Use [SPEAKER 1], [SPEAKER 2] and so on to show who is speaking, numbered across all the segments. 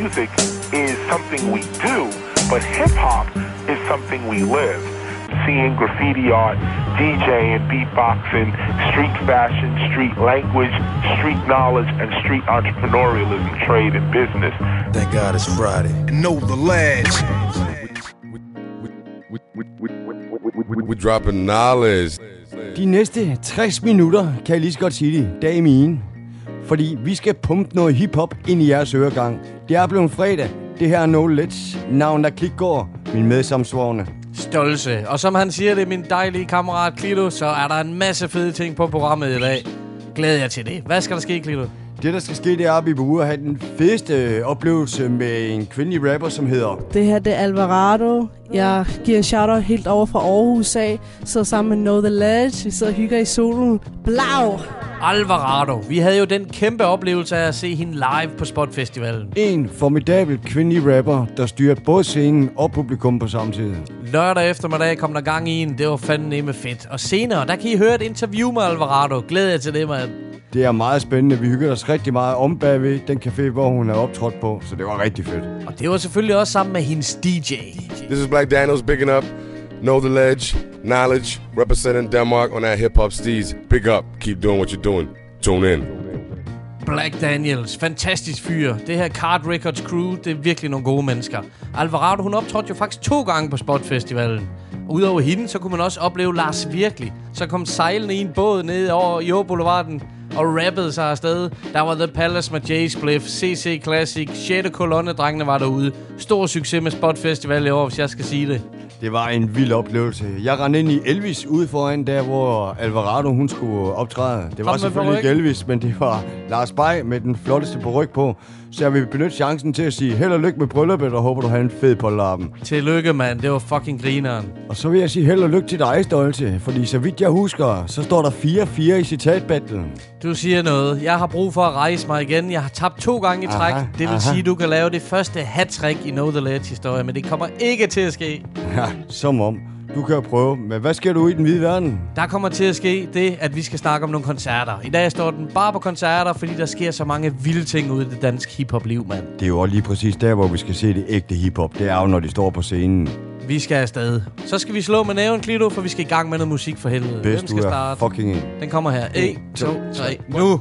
[SPEAKER 1] music is something we do, but hip hop is something we live. Seeing graffiti art, DJing, beatboxing, street fashion, street language, street knowledge, and street entrepreneurialism, trade, and business.
[SPEAKER 2] Thank God it's Friday.
[SPEAKER 3] And know the lads.
[SPEAKER 4] We're dropping knowledge.
[SPEAKER 5] De næste 60 minutter, kan jeg lige så godt sige det, det er mine. Fordi vi skal pumpe noget hiphop ind i jeres øregang. Det er blevet fredag. Det her er No Let's. Navn der Klitgård, Min medsamsvorene.
[SPEAKER 6] Stolse. Og som han siger det, min dejlige kammerat Klito, så er der en masse fede ting på programmet i dag. Glæder jeg til det. Hvad skal der ske, Klito?
[SPEAKER 5] Det, der skal ske, det er, at vi er ude og have den fedeste oplevelse med en kvindelig rapper, som hedder...
[SPEAKER 7] Det her det er Alvarado. Jeg giver en shout-out helt over fra Aarhus af. Så sammen med Know The Ledge. Vi sidder og hygger i solen. Blau!
[SPEAKER 6] Alvarado. Vi havde jo den kæmpe oplevelse af at se hende live på Spot Festivalen.
[SPEAKER 5] En formidabel kvindelig rapper, der styrer både scenen og publikum på samme tid.
[SPEAKER 6] Lørdag eftermiddag kom der gang i en. Det var fandme fedt. Og senere, der kan I høre et interview med Alvarado. Glæder jeg til det, mand.
[SPEAKER 5] Det er meget spændende. Vi hygger os rigtig meget om bagved den café, hvor hun er optrådt på. Så det var rigtig fedt.
[SPEAKER 6] Og det var selvfølgelig også sammen med hendes DJ.
[SPEAKER 4] This is Black Daniels bigging up. Know the ledge, knowledge, representing Denmark on that hip hop steez. Big up. Keep doing what you're doing. Tune in.
[SPEAKER 6] Black Daniels, fantastisk fyr. Det her Card Records crew, det er virkelig nogle gode mennesker. Alvarado, hun optrådte jo faktisk to gange på Spot Festivalen. Udover hende, så kunne man også opleve Lars Virkelig. Så kom sejlende i en båd ned over Jord Boulevarden og rappede sig afsted. Der var The Palace med Jay Spliff, CC Classic, 6. kolonne drengene var derude. Stor succes med Spot Festival i år, hvis jeg skal sige det.
[SPEAKER 5] Det var en vild oplevelse. Jeg rendte ind i Elvis ude foran der, hvor Alvarado hun skulle optræde. Det var selvfølgelig Elvis, men det var Lars Bay med den flotteste ryg på. Så jeg vil benytte chancen til at sige held og lykke med brylluppet, og håber, du har en fed på lappen.
[SPEAKER 6] Tillykke, mand. Det var fucking grineren.
[SPEAKER 5] Og så vil jeg sige held og lykke til dig, Stolte. Fordi så vidt jeg husker, så står der 4-4 i citatbattlen.
[SPEAKER 6] Du siger noget. Jeg har brug for at rejse mig igen. Jeg har tabt to gange i
[SPEAKER 5] Aha,
[SPEAKER 6] træk. det vil
[SPEAKER 5] aha.
[SPEAKER 6] sige, at du kan lave det første hat-trick i Know The Ledge-historie, men det kommer ikke til at ske.
[SPEAKER 5] Ja, som om. Du kan jo prøve. Men hvad sker du i den hvide verden?
[SPEAKER 6] Der kommer til at ske det, at vi skal snakke om nogle koncerter. I dag står den bare på koncerter, fordi der sker så mange vilde ting ude i det danske hiphop-liv, mand.
[SPEAKER 5] Det er jo lige præcis der, hvor vi skal se det ægte hiphop. Det er jo, når de står på scenen.
[SPEAKER 6] Vi skal afsted. Så skal vi slå med næven, Klito, for vi skal i gang med noget musik for helvede. Hvem
[SPEAKER 5] Bedst du
[SPEAKER 6] skal
[SPEAKER 5] er
[SPEAKER 6] starte?
[SPEAKER 5] fucking en.
[SPEAKER 6] Den kommer her. 1, 2, 3. Nu!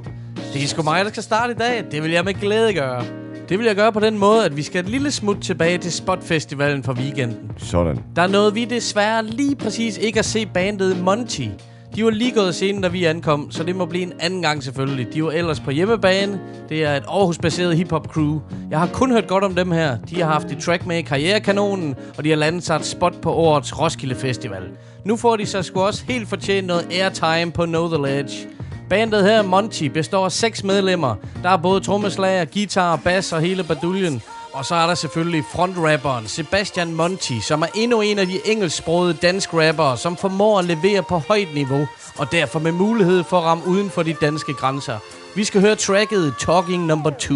[SPEAKER 6] Det er sgu mig, der skal starte i dag. Det vil jeg med glæde gøre. Det vil jeg gøre på den måde, at vi skal et lille smut tilbage til Spot Festivalen for weekenden.
[SPEAKER 5] Sådan.
[SPEAKER 6] Der nåede vi desværre lige præcis ikke at se bandet Monty. De var lige gået scenen, da vi ankom, så det må blive en anden gang selvfølgelig. De var ellers på hjemmebane. Det er et Aarhus-baseret hip-hop crew. Jeg har kun hørt godt om dem her. De har haft et track med i Karrierekanonen, og de har landet sig et spot på årets Roskilde Festival. Nu får de så sgu også helt fortjent noget airtime på Know The Ledge. Bandet her, Monty, består af seks medlemmer. Der er både trommeslager, guitar, bass og hele baduljen. Og så er der selvfølgelig frontrapperen Sebastian Monti, som er endnu en af de engelsksprogede dansk rappere, som formår at levere på højt niveau, og derfor med mulighed for at ramme uden for de danske grænser. Vi skal høre tracket Talking Number 2.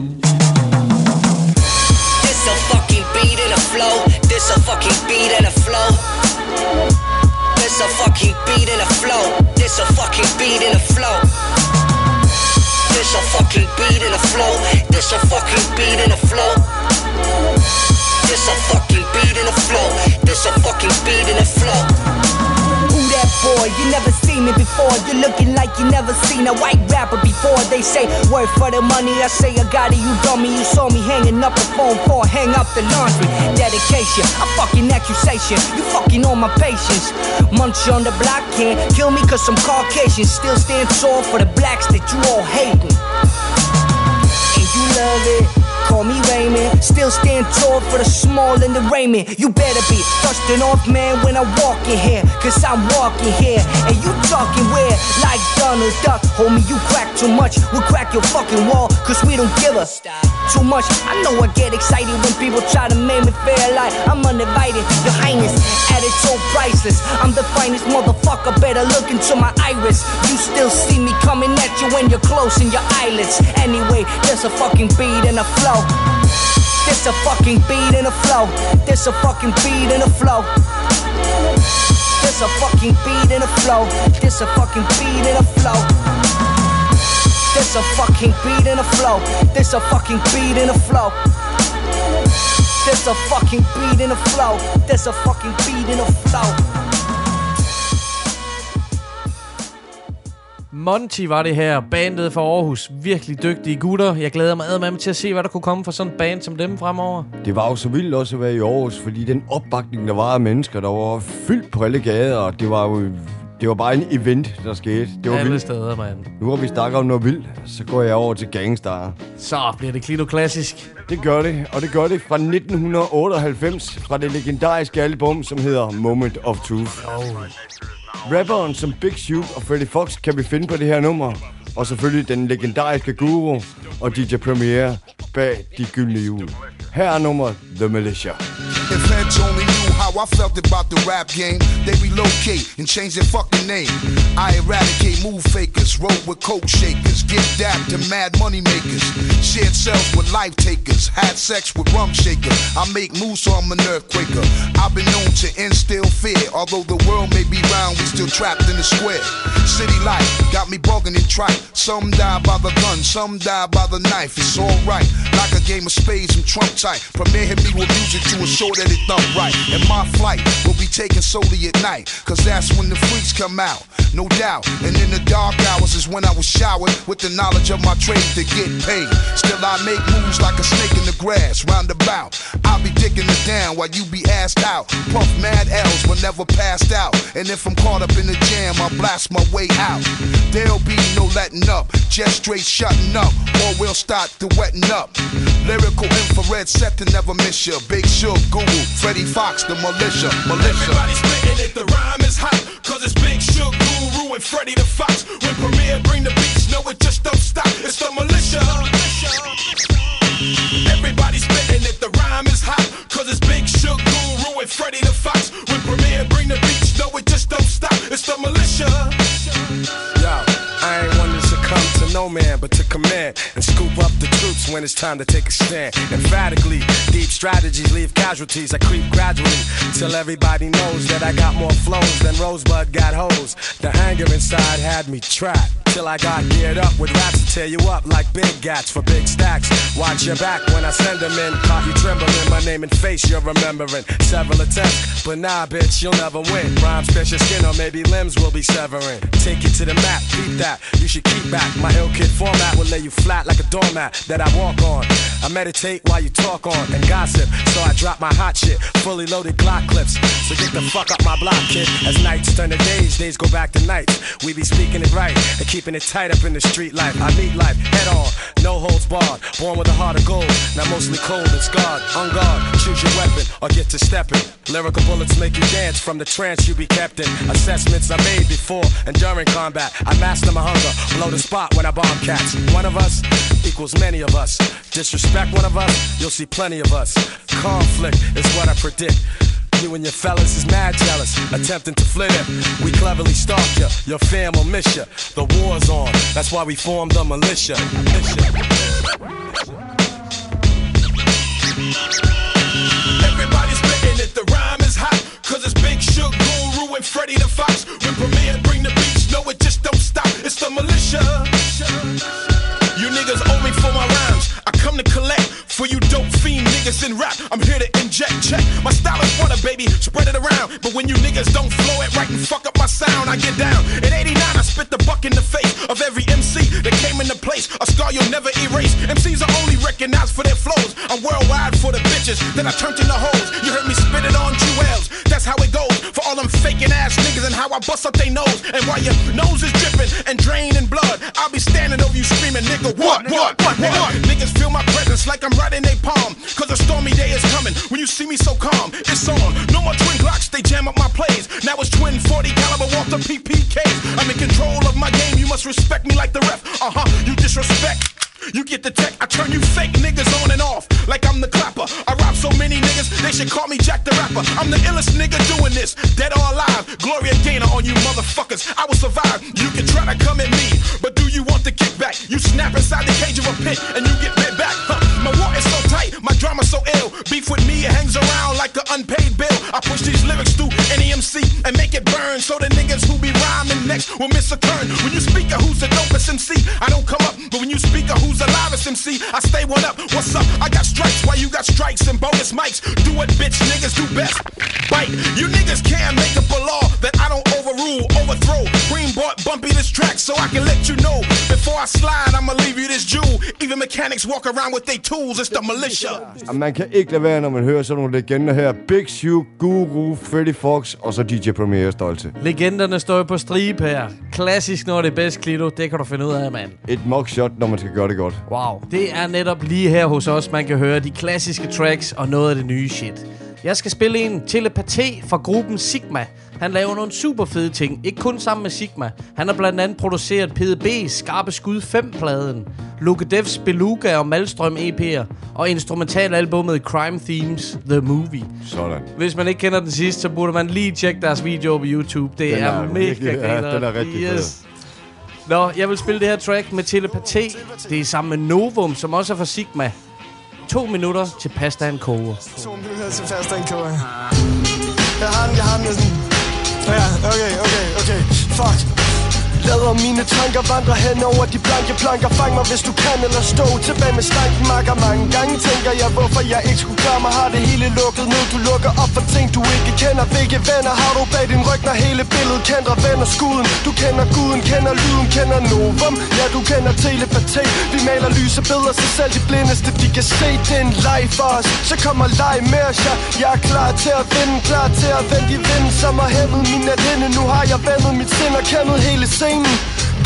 [SPEAKER 8] This a fucking beat and a flow. This a fucking beat and a flow. This a fucking beat in a flow. This a fucking beat in a flow. This a fucking beat in a flow. This a fucking beat in a flow. This a fucking beat in a flow. This a fucking beat and a flow. Boy? You never seen me before. You looking like you never seen a white rapper before. They say word for the money. I say I got it. You dummy. You saw me hanging up the phone for hang up the laundry. Dedication, a fucking accusation. You fucking on my patience. Munch on the block can't kill me cause I'm Caucasian. Still stand tall for the blacks that you all hating. And you love it. Call me Raymond, still stand tall for the small and the raiment. You better be dusting off, man, when I walk in here. Cause I'm walking here, and you talking weird like Donald Duck. Homie, you crack too much, we'll crack your fucking wall. Cause we don't give a too much. I know I get excited when people try to make me feel like I'm uninvited. Your Highness, attitude so priceless. I'm the finest motherfucker, better look into my iris. You still see me coming at you when you're closing your eyelids. Anyway, there's a fucking beat and a flow. There's a fucking beat and a flow. There's a fucking beat and a flow. There's a fucking beat and a flow. There's a fucking beat and a flow. There's a fucking beat and a flow. There's a fucking beat and a flow. There's a fucking beat in the flow. There's a fucking beat in the flow.
[SPEAKER 6] Monty var det her, bandet fra Aarhus. Virkelig dygtige gutter. Jeg glæder mig med til at se, hvad der kunne komme fra sådan en band som dem fremover.
[SPEAKER 9] Det var jo så vildt også at være i Aarhus, fordi den opbakning, der var af mennesker, der var fyldt på alle gader, og det var jo det var bare en event, der skete. Det var
[SPEAKER 6] Alle
[SPEAKER 9] vildt.
[SPEAKER 6] steder, mand.
[SPEAKER 9] Nu har vi snakket om noget vildt, så går jeg over til Gangstar.
[SPEAKER 6] Så bliver det Klito Klassisk.
[SPEAKER 9] Det gør det, og det gør det fra 1998, fra det legendariske album, som hedder Moment of Truth. Rapperen som Big Shoot og Freddie Fox kan vi finde på det her nummer. Og selvfølgelig den legendariske Guru og DJ Premier bag De Gyldne Jul. Her er nummer The Militia.
[SPEAKER 10] If only knew how I felt about the rap game, they relocate and change their fucking name. I eradicate move fakers, roll with coke shakers, get dapped to mad money makers, shared cells with life takers, had sex with rum shakers. I make moves so I'm an earthquaker. I've been known to instill fear, although the world may be round, we still trapped in the square. City life got me bugging and trite. Some die by the gun, some die by the knife. It's alright, like a game of spades and trump tight. Premier hit me with music to ensure that it thump right. And my flight will be taken solely at night, cause that's when the freaks come out, no doubt. And in the dark hours is when I was showered with the knowledge of my trade to get paid. Still I make moves like a snake in the grass, roundabout. I'll be dicking it down while you be assed out. Puff mad L's but never passed out. And if I'm caught up in the jam, I'll blast my way out. There'll be no letting up, just straight shutting up, or we'll start the wetting up. Lyrical infrared set to never miss ya. Big Shook, Google, Freddie Fox, the militia, militia.
[SPEAKER 11] Everybody spitting it, the rhyme is hot. Cause it's Big Shook, Guru, and Freddy the Fox. When Premier bring the beats, no, it just don't stop. It's the militia. Everybody spitting it, the rhyme is hot. Cause it's Big Shook, Guru, and Freddy the Fox. When Premier bring the beats, no, it just don't stop. It's the militia.
[SPEAKER 12] No man, but to command and scoop up the troops when it's time to take a stand. Emphatically, deep strategies leave casualties. I creep gradually till everybody knows that I got more flows than Rosebud got hoes. The anger inside had me trapped. Till I got geared up with raps to tear you up like big gats for big stacks. Watch your back when I send them in. Caught you trembling, my name and face you're remembering. Several attempts, but nah, bitch, you'll never win. Rhymes pierce your skin or maybe limbs will be severing. Take you to the map, beat that. You should keep back. My kid format will lay you flat like a doormat that I walk on. I meditate while you talk on and gossip, so I drop my hot shit. Fully loaded Glock clips. So get the fuck up my block, kid. As nights turn to days, days go back to nights. We be speaking it right and keeping it tight up in the street life. I meet life head on, no holds barred. Born with a heart of gold, now mostly cold and scarred. On guard, choose your weapon or get to stepping. Lyrical bullets make you dance from the trance you be kept in. Assessments I made before and during combat. I master my hunger, blow the spot when I bomb cats. One of us equals many of us. Disrespect one of us, you'll see plenty of us. Conflict is what I predict. You and your fellas is mad jealous, attempting to flit it. We cleverly stalk you, your fam will miss you. The war's on, that's why we formed the militia.
[SPEAKER 11] Everybody spitting it, the rhyme is hot. Cause it's Big Shook, Guru, and Freddy the Fox. When Premier bring the beats, no, it just don't stop. It's the militia. You niggas owe me for my rhymes. I come to collect for you dope fiend niggas in rap. I'm here to inject, check. My style is water, baby, spread it around. But when you niggas don't flow it right and fuck up my sound, I get down. In 89, I spit the buck in the face of every MC that came into place. A scar you'll never erase. MCs are only recognized for their flows. I'm worldwide for the bitches that I turned into hoes. You heard me spit it on jewels. That's how it goes. For all them faking ass niggas and how I bust up they nose. And while your nose is dripping and draining blood, I'll nigga, what, what, what, what? Niggas feel my presence like I'm right in their palm. Cause a stormy day is coming. When you see me so calm, it's on. No more twin Glocks, they jam up my plays. Now it's twin 40 caliber Walter PPKs. I'm in control of my game, you must respect me like the ref. Uh huh, you disrespect. You get the tech, I turn you fake niggas on and off like I'm the clapper. I rob so many niggas, they should call me Jack the Rapper. I'm the illest nigga doing this, dead or alive. Gloria Gaynor on you motherfuckers, I will survive. You can try to come at me, but do you want? You snap inside the cage of a pit and you get bit back. Huh. My war is so tight, my drama so ill. Beef with me, it hangs around like an unpaid bill. I push these lyrics through any MC and make it burn so the niggas who be rhyming next will miss a turn. When you speak of who's the dopest MC, I don't come up. But when you speak of who's the loudest MC, I stay one up. What's up? I got strikes while you got strikes and bonus mics. Do what bitch niggas do best. Bite. You niggas can't make up a law that I don't overrule, overthrow. Bought bumpy this track so I can let you know. Before I slide, I'ma leave you this jewel. Even mechanics walk around with their tools. It's the militia.
[SPEAKER 9] Og man kan ikke lade være, når man hører sådan nogle legender her. Big Shoe, Guru, Freddy Fox og så DJ Premier Stolte.
[SPEAKER 6] Legenderne står jo på stribe her. Klassisk, når det er bedst, Klito. Det kan du finde ud af, mand.
[SPEAKER 9] Et mockshot, når man skal gøre det godt.
[SPEAKER 6] Wow. Det er netop lige her hos os, man kan høre de klassiske tracks og noget af det nye shit. Jeg skal spille en telepati fra gruppen Sigma. Han laver nogle super fede ting, ikke kun sammen med Sigma. Han har blandt andet produceret PDB's Skarpe Skud 5-pladen, Luke Devs Beluga og Malstrøm EP'er, og instrumentalalbummet Crime Themes The Movie.
[SPEAKER 9] Sådan.
[SPEAKER 6] Hvis man ikke kender den sidste, så burde man lige tjekke deres video på YouTube. Det
[SPEAKER 9] Den
[SPEAKER 6] er,
[SPEAKER 9] er
[SPEAKER 6] mega
[SPEAKER 9] virkelig- ja, den er rigtig fed.
[SPEAKER 6] Nå, jeg vil spille det her track med telepati. Det er sammen med Novum, som også er fra Sigma. To minutter til pastaen koger.
[SPEAKER 13] To minutter til pastaen koger. Jeg har den, jeg har den jeg sådan... Ja, okay, okay, okay. Fuck. Lader mine tanker vandre hen over de blanke planker. Fang mig hvis du kan eller stå tilbage med stanken Makker mange gange tænker jeg hvorfor jeg ikke skulle gøre mig. Har det hele lukket nu Du lukker op for ting du ikke kender. Hvilke venner har du bag din ryg når hele billedet kender? Vender skuden Du kender guden, kender lyden, kender novum. Ja du kender telepati Vi maler lyse billeder så selv de blindeste De kan se det er en leg for os. Så kommer leg med os ja. Jeg er klar til at vinde Klar til at vende de vinde. Som har hæmmet min nathinde Nu har jeg vendet mit sind og kendet hele scenen.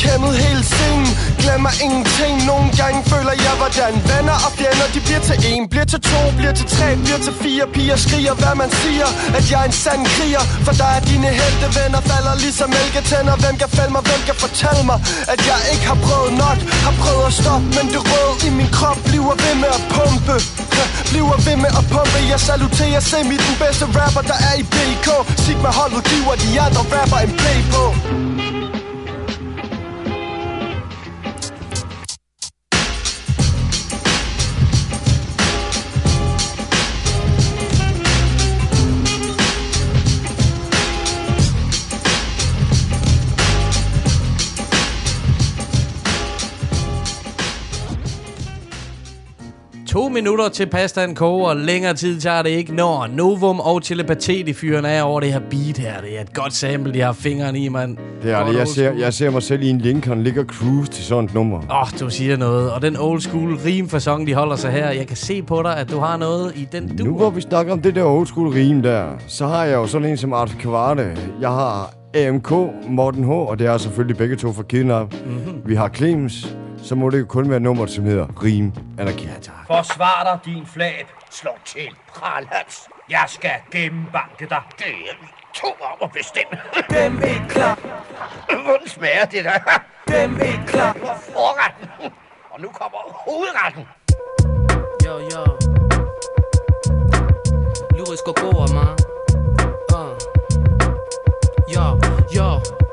[SPEAKER 13] Kendet hele scenen Glemmer ingenting. Nogle gange føler jeg hvordan Venner og fjender de bliver til en. Bliver til to, bliver til tre, bliver til fire. Piger skriger hvad man siger At jeg er en sand kriger. For der er dine helte venner Falder ligesom mælketænder. Hvem kan fælde mig, hvem kan fortælle mig At jeg ikke har prøvet nok? Har prøvet at stoppe Men det rød i min krop bliver ved med at pumpe. Bliver ved med at pumpe. Jeg saluterer Semi den bedste rapper der er i BK Sigma holdet giver de andre rapper en play på.
[SPEAKER 6] Minutter til pastaen koger. Længere tid tager det ikke, når Novum og telepati de fyren er over det her beat her. Det er et godt sample, de har fingrene i, mand.
[SPEAKER 9] Det er det. Jeg ser, jeg ser mig selv i en Lincoln ligge og cruise til sådan et nummer.
[SPEAKER 6] Åh, oh, du siger noget. Og den old school rimfasong, de holder sig her. Jeg kan se på dig, at du har noget i den du.
[SPEAKER 9] Nu hvor vi snakker om det der old school rim der, så har jeg jo sådan en som Art Kvarte. Jeg har AMK, Morten H, og det er selvfølgelig begge to fra Kidnap. Mm-hmm. Vi har Clemens, så må det jo kun være nummeret, som hedder Rim Anarki. Ja,
[SPEAKER 14] Forsvar dig, din flab. Slå til, pralhals. Jeg skal gennembanke dig. Det er to om at bestemme. Dem ikke klar. Hvordan smager det der? Dem ikke klar. Forretten. Og nu kommer hovedretten.
[SPEAKER 15] Yo, yo. Lyrisk og god, man. Uh. Yo, yo.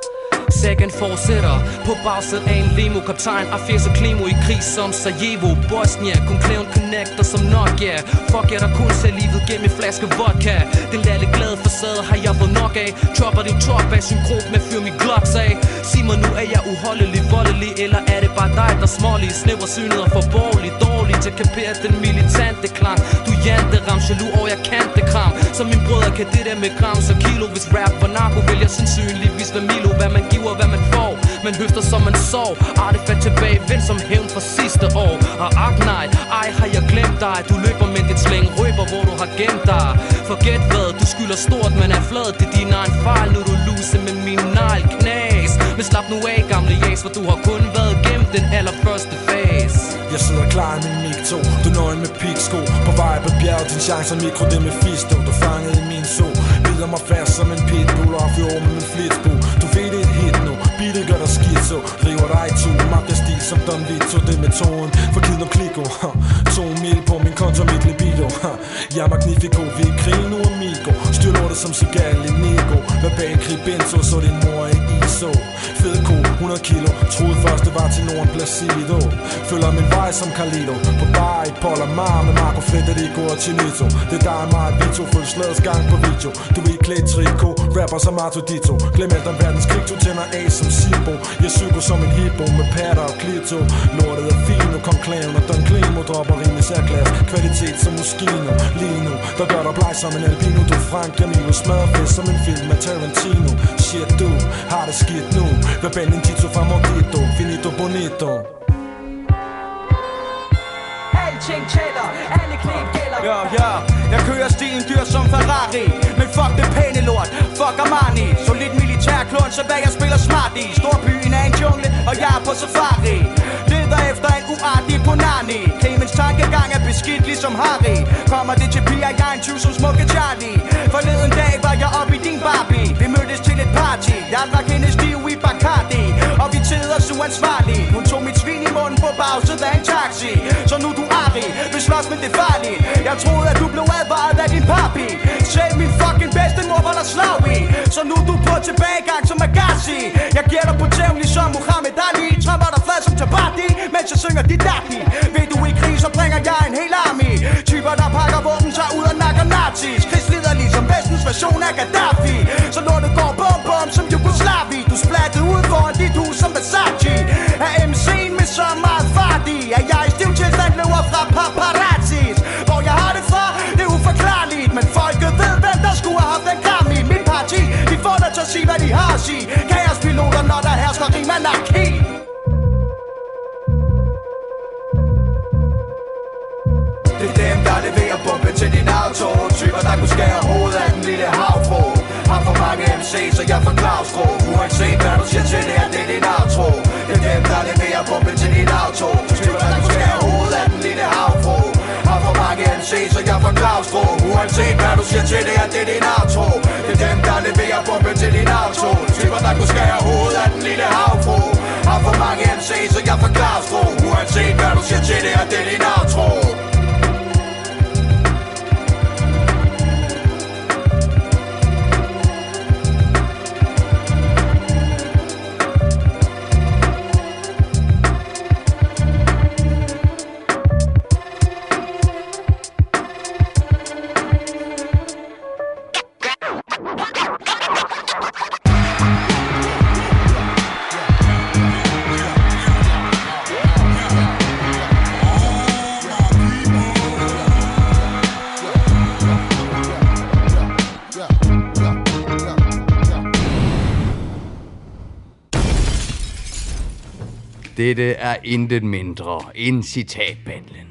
[SPEAKER 15] Sagen fortsætter på bagsæt af en limo. Kaptajn af 80 Klimo i krig som Sarajevo. Bosnia, kun klæven connector som Nokia. Fuck jeg der kun ser livet gennem en flaske vodka. Den lalle glade facade har jeg fået nok af. Chopper din top af synkron med fyr min glocks af. Sig mig nu, er jeg uholdelig, voldelig Eller er det bare dig, der smålig? Snæver synet og forborgerlig dårlig Til at kapere den militante klang. Du jante ram, jaloux og jeg kan det kram. Som min brødre kan det der med gram Så kilo, hvis rap var narko Vil jeg sandsynligvis være Milo. Hvad man giver, hvad man får Man høster som man sov Artefakt tilbage, vend som hævn fra sidste år. Og ak nej, ej har jeg glemt dig. Du løber med dit slæng røber, hvor du har gemt dig. Forget hvad, du skylder stort, men er flad. Det er din egen fejl, nu du luse med min negl knas Men slap nu af, gamle jas, For du har kun været gennem den allerførste fase.
[SPEAKER 16] Jeg sidder klar i min mic 2 Du nøgen med piksko. På vej på bjerget Din chance er mikro. Det med fisto Du fangede i min so Bider mig fast som en pitbull Og fyrer med min flitsbo nu Beatet gør dig som Don Vito Det er metoden. For kiden om kliko To mil på min konto Mit libido Jeg er magnifico, vi er i krig nu amigo. Styr lortet som Sigal i Nigo Verbal krig bento, så din mor er i ISO. Fed ko, 100 kilo. Troede først det var til Norden Placido. Følger min vej som Carlito. På bar i Polamar med Marco Federico og Chinito Det er dig og mig, Vito, følg slagets gang på video. Du er i klædt trikot, rapper som Arto Dito. Glem alt om verdenskrig, du tænder af som Sibo. Jeg psyko som en hippo med patter og klito Lortet er fint, nu kom klaven og Don Climo Dropper rimelig særklasse, kvalitet som Moschino Lino, der gør dig bleg som en albino. Du Frank Jamilo, smadrefest som en film med Tarantino. Shit du, har det skidt nu. Verbal indito favorito, finito bonito.
[SPEAKER 17] Alting tæller, alle knep gælder.
[SPEAKER 18] Ja, ja, jeg kører stilen dyr som Ferrari. Men fuck det pæne lort, fuck Armani. Solid militærklon, så hvad jeg spiller smart i. Storbyen en jungle, og jeg er på safari. Leder efter en uartig punani. Clemens tankegang er beskidt ligesom Harry. Kommer det til piger, jeg er en tyv som smukke Charlie. Forleden dag var jeg oppe i din Barbie. Vi mødtes til et party. Jeg drak hendes stiv i Bacardi. Og vi teder så ansvarlige Hun tog mit svin i munden på bagsædet af en taxi. Så nu du Ari, men det er farligt. Jeg troede at du blev advaret af din papi. Selv min fucking bedstemor var der slag i. Så nu er du på tilbagegang som Agassi. Jeg giver dig på tævn ligesom Muhammad Ali. Tramper dig flad som Tabati Mens jeg synger dit dati Ved du i krig så bringer jeg en hel army. Typer der pakker våben sig ud og nakker nazis Krigsleder ligesom vestens version af Gaddafi. Så når det går bum bum som Jugoslavi Du splattede ud foran dit hus som Versace. Jeg
[SPEAKER 17] Uanset hvad du siger til det, er det din outro
[SPEAKER 9] Dette er intet mindre end citatbandlen.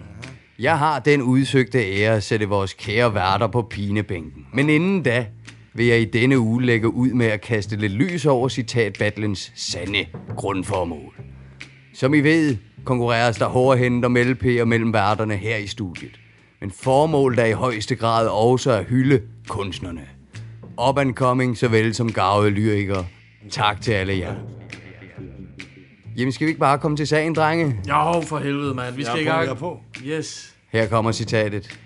[SPEAKER 9] Jeg har den udsøgte ære at sætte vores kære værter på pinebænken. Men inden da vil jeg i denne uge lægge ud med at kaste lidt lys over citatbattlens sande grundformål. Som I ved, konkurreres der hårdhændt om LP'er mellem værterne her i studiet. Men formålet er i højeste grad også at hylde kunstnerne. Up and coming såvel som gavede lyrikere. Tak til alle jer. Jamen, skal vi ikke bare komme til sagen, drenge?
[SPEAKER 6] Jo, for helvede, mand. Vi skal i gang. Yes.
[SPEAKER 9] Her kommer citatet.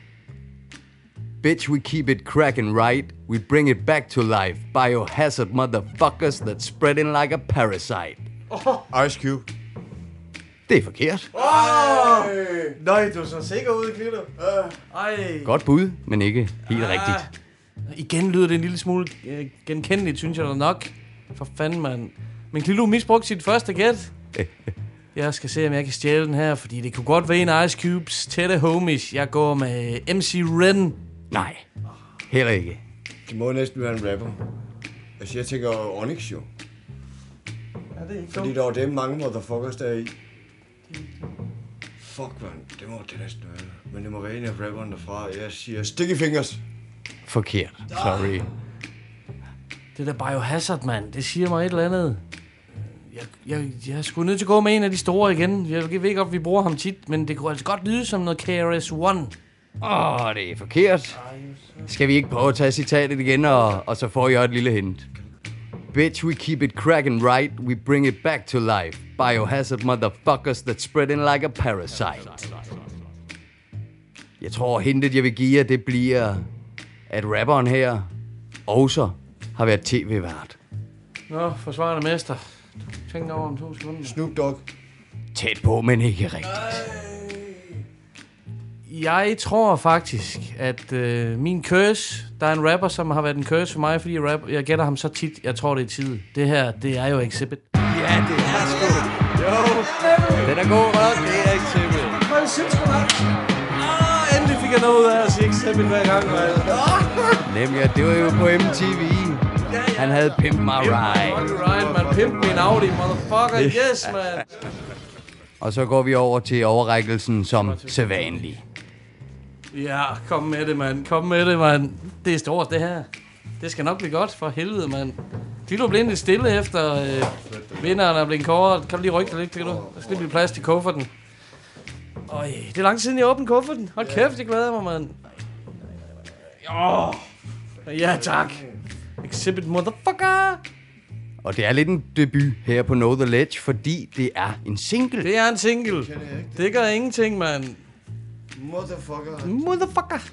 [SPEAKER 9] Bitch, we keep it cracking right. We bring it back to life. Biohazard motherfuckers that spreading like a parasite.
[SPEAKER 5] Ice Cube.
[SPEAKER 9] Det er forkert.
[SPEAKER 5] Oh! Nej, du er så sikker ud, Klito. Uh.
[SPEAKER 6] Ej.
[SPEAKER 9] Godt bud, men ikke helt ah. rigtigt.
[SPEAKER 6] Igen lyder det en lille smule øh, genkendeligt, synes jeg da nok. For fanden, mand. Men Klilo misbrugte sit første gæt. Jeg skal se, om jeg kan stjæle den her, fordi det kunne godt være en Ice Cubes tætte homies. Jeg går med MC Ren.
[SPEAKER 9] Nej, heller ikke.
[SPEAKER 5] Det må næsten være en rapper. Altså, jeg tænker Onyx jo.
[SPEAKER 6] Ja, det er ikke
[SPEAKER 5] Fordi der var dem mange motherfuckers der i. Fuck, man. Det må det næsten være. Men det må være en af rapperne derfra. Jeg siger Sticky Fingers.
[SPEAKER 9] Forkert. Sorry.
[SPEAKER 6] Det der Biohazard, mand, det siger mig et eller andet. Jeg, jeg, jeg er sgu nødt til at gå med en af de store igen. Jeg ved godt, vi bruger ham tit, men det kunne altså godt lyde som noget KRS-One.
[SPEAKER 9] Åh, oh, det er forkert. Skal vi ikke prøve at tage citatet igen, og, og så får jeg et lille hint. Bitch, we keep it cracking right. We bring it back to life. Biohazard motherfuckers that spreading like a parasite. Jeg tror, hintet jeg vil give jer, det bliver, at rapperen her også har været tv-vært.
[SPEAKER 6] Nå, forsvarende mester. Tænk over om to sekunder.
[SPEAKER 5] Snoop Dogg.
[SPEAKER 9] Tæt på, men ikke rigtigt.
[SPEAKER 6] Jeg tror faktisk, at øh, min curse, der er en rapper, som har været en curse for mig, fordi jeg, rap, jeg gætter ham så tit, jeg tror det er tid. Det her, det er jo Exhibit.
[SPEAKER 9] Ja, det er sgu. Jo, den er god, Rod. Det er Exhibit.
[SPEAKER 6] Hvad synes du, Ah, endelig fik jeg noget ud af at sige Exhibit hver gang, mand.
[SPEAKER 9] Nemlig, det var jo på MTV. Han havde Pimp My Ride.
[SPEAKER 6] Ryan, man. Pimp min Audi, motherfucker. Yes, man.
[SPEAKER 9] Og så går vi over til overrækkelsen som sædvanlig.
[SPEAKER 6] Ja, kom med det, mand. Kom med det, mand. Det er stort, det her. Det skal nok blive godt, for helvede, mand. Klito blev lidt stille efter øh, vinderen er blevet kåret. Kan du lige rykke dig lidt, Klito? Der skal lige blive plads til kufferten. Øj, det er lang tid siden, jeg åbnede kufferten. Hold kæft, jeg glæder mig, mand. Åh. Ja, tak. Exhibit motherfucker.
[SPEAKER 9] Og det er lidt en debut her på Know The Ledge, fordi det er en single.
[SPEAKER 6] Det er en single. Det gør ingenting, mand.
[SPEAKER 5] Motherfucker.
[SPEAKER 6] Motherfucker.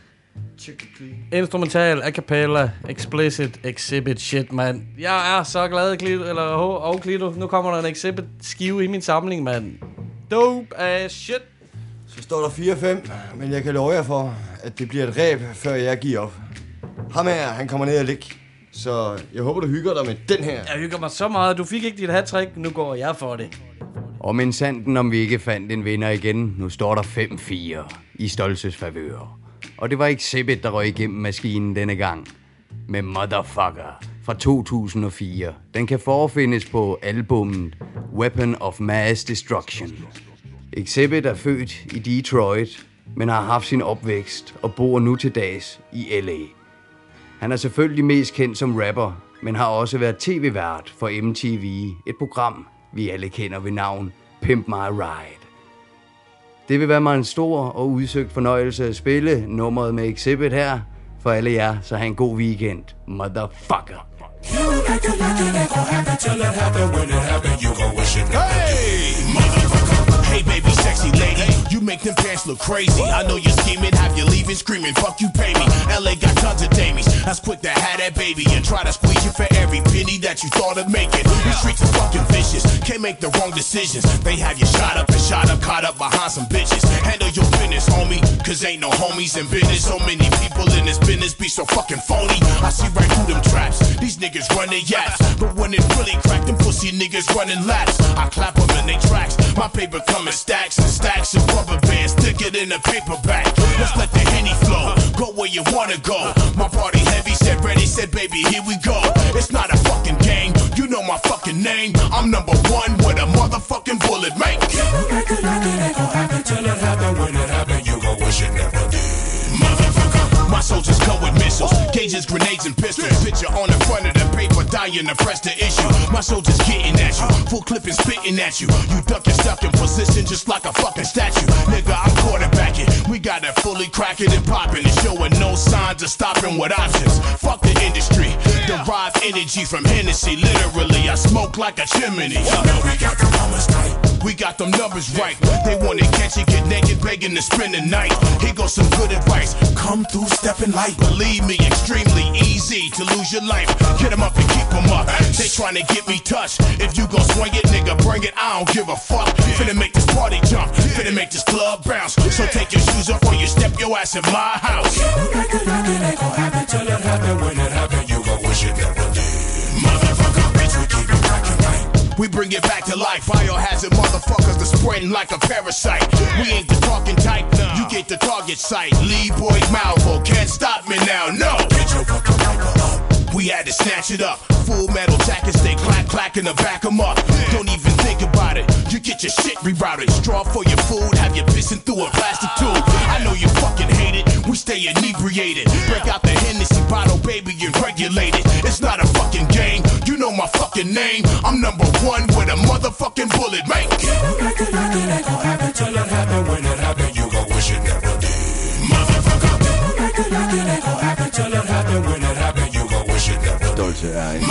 [SPEAKER 6] Instrumental, a cappella, explicit, exhibit shit, mand. Jeg er så glad, Klito, eller H og Klito. Nu kommer der en exhibit skive i min samling, mand. Dope ass shit.
[SPEAKER 5] Så står der 4-5, men jeg kan love jer for, at det bliver et ræb, før jeg giver op. Ham her, han kommer ned og ligge. Så jeg håber, du hygger dig med den her.
[SPEAKER 6] Jeg hygger mig så meget. Du fik ikke dit hat nu går jeg for det.
[SPEAKER 9] Og men sanden, om vi ikke fandt en vinder igen, nu står der 5-4 i Stolzes favør. Og det var ikke Exhibit, der røg igennem maskinen denne gang. Med Motherfucker fra 2004. Den kan forfindes på albummet Weapon of Mass Destruction. Exhibit er født i Detroit, men har haft sin opvækst og bor nu til dags i L.A. Han er selvfølgelig mest kendt som rapper, men har også været tv-vært for MTV, et program, vi alle kender ved navn Pimp My Ride. Det vil være mig en stor og udsøgt fornøjelse at spille nummeret med Exhibit her. For alle jer, så have en god weekend. Motherfucker.
[SPEAKER 11] Hey, motherfucker. Hey, baby, sexy lady. Make them pants look crazy. I know you're scheming, have you leaving, screaming, fuck you, pay me. LA got tons of damies. That's quick to have that baby and try to squeeze you for every penny that you thought of making. These streets are fucking vicious. Can't make the wrong decisions. They have you shot up and shot up, caught up behind some bitches. Handle your business, homie. Cause ain't no homies in business. So many people in this business be so fucking phony. I see right through them traps. These niggas running yaps. But when it really crack, them pussy niggas running laps. I clap them in they tracks. My paper coming stacks and stacks of rubber bands. Stick it in a paperback. Let's let the henny flow. Go where you wanna go. My party heavy said ready, said baby, here we go. It's not a fucking game. You know my fucking name. I'm number one with a motherfucking bullet, mate. Soldiers come with missiles, gauges, grenades, and pistols. Picture on the front of the paper, dying to press the issue. My soldiers getting at you, full clip and spitting at you. You duck and stuck in position just like a fucking statue. Nigga, I'm quarterbacking. We got it fully cracking and popping and showing no signs of stopping with options. Fuck the industry, derive energy from Hennessy. Literally, I smoke like a chimney. You we got the numbers tight. We got them numbers right. They wanna catch you, get naked, begging to spend the night. Here goes some good advice. Come through, stepping light. Believe me, extremely easy to lose your life. Get them up and keep them up. They trying to get me touched. If you gon' swing it, nigga, bring it. I don't give a fuck. Finna make this party jump. Finna make this club bounce. So take your shoes off or you step your ass in my house. It it you wish it never did. Motherfucker, bitch, we keep it. We bring it back to life. Biohazard motherfuckers are spreading like a parasite. We ain't the talking type. You get the target sight. Lee boy Malvo can't stop me now. No. Get your fucking paper up. We had to snatch it up. Full metal jackets, they clack clack in the back 'em up. Don't even think about it. You get your shit rerouted. Straw for your food, have you pissing through a plastic tube. I know you fucking hate it. We stay inebriated. Break out the Hennessy bottle, baby, and regulate it. It's not a fucking game. You know my fucking name. I'm number one with a motherfucking bullet, mate. Till it happen, when it happen, you gon' wish it never did. Motherfucker. Till it happen, when it happen, you gon' wish it never did.
[SPEAKER 9] Stolte er en.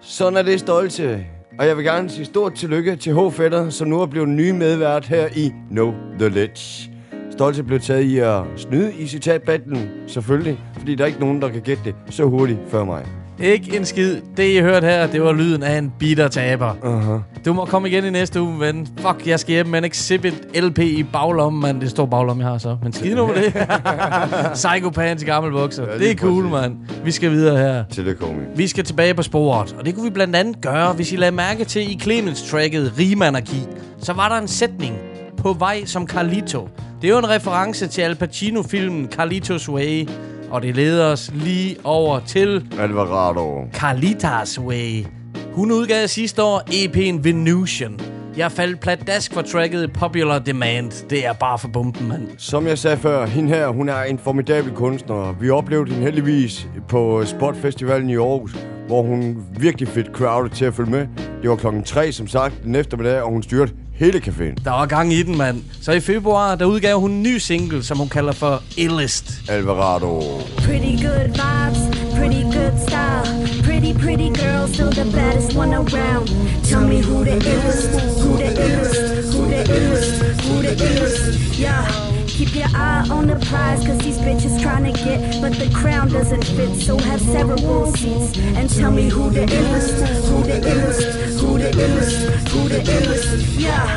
[SPEAKER 9] Sådan er det stolte. Og jeg vil gerne sige stort tillykke til H. Fætter, som nu er blevet ny medvært her i No The Ledge. Stolte blev taget i at snyde i citatbattlen, selvfølgelig, fordi der er ikke nogen, der kan gætte det så hurtigt før mig.
[SPEAKER 6] Ikke en skid. Det, I hørte her, det var lyden af en bitter taber.
[SPEAKER 9] Uh-huh.
[SPEAKER 6] Du må komme igen i næste uge, ven. Fuck, jeg skal hjem med en Exhibit LP i baglommen, mand. Det stor baglomme, jeg har så. Men skid nu med det. Psychopants i gammel bukser.
[SPEAKER 9] Ja,
[SPEAKER 6] det er cool, mand. Vi skal videre her.
[SPEAKER 9] Homie.
[SPEAKER 6] Vi skal tilbage på sporet, og det kunne vi blandt andet gøre, hvis I lagde mærke til i Clemens-tracket Rimanarki. Så var der en sætning på vej som Carlito. Det er jo en reference til Al Pacino-filmen Carlitos Way, og det leder os lige over til
[SPEAKER 9] Alvarado.
[SPEAKER 6] Carlitas Way. Hun udgav sidste år EP'en Venusian. Jeg faldt pladask for tracket Popular Demand. Det er bare for bomben, mand.
[SPEAKER 9] Som jeg sagde før, hende her, hun er en formidabel kunstner. Vi oplevede hende heldigvis på Spot Festivalen i Aarhus, hvor hun virkelig fik crowdet til at følge med. Det var klokken 3, som sagt, den eftermiddag, og hun styrte hele caféen.
[SPEAKER 6] Der var gang i den, mand. Så i februar, der udgav hun en ny single, som hun kalder for Illest.
[SPEAKER 9] Alvarado.
[SPEAKER 19] Pretty good vibes, pretty good style. Pretty, pretty girl, still the baddest one around. Tell me who the illest, who the illest, who the illest, who the illest. Yeah. Keep your eye on the prize, cause these bitches tryna get, but the crown doesn't fit, so have several seats. And tell me who the illest, who the illest, who the illest, who the illest. Yeah.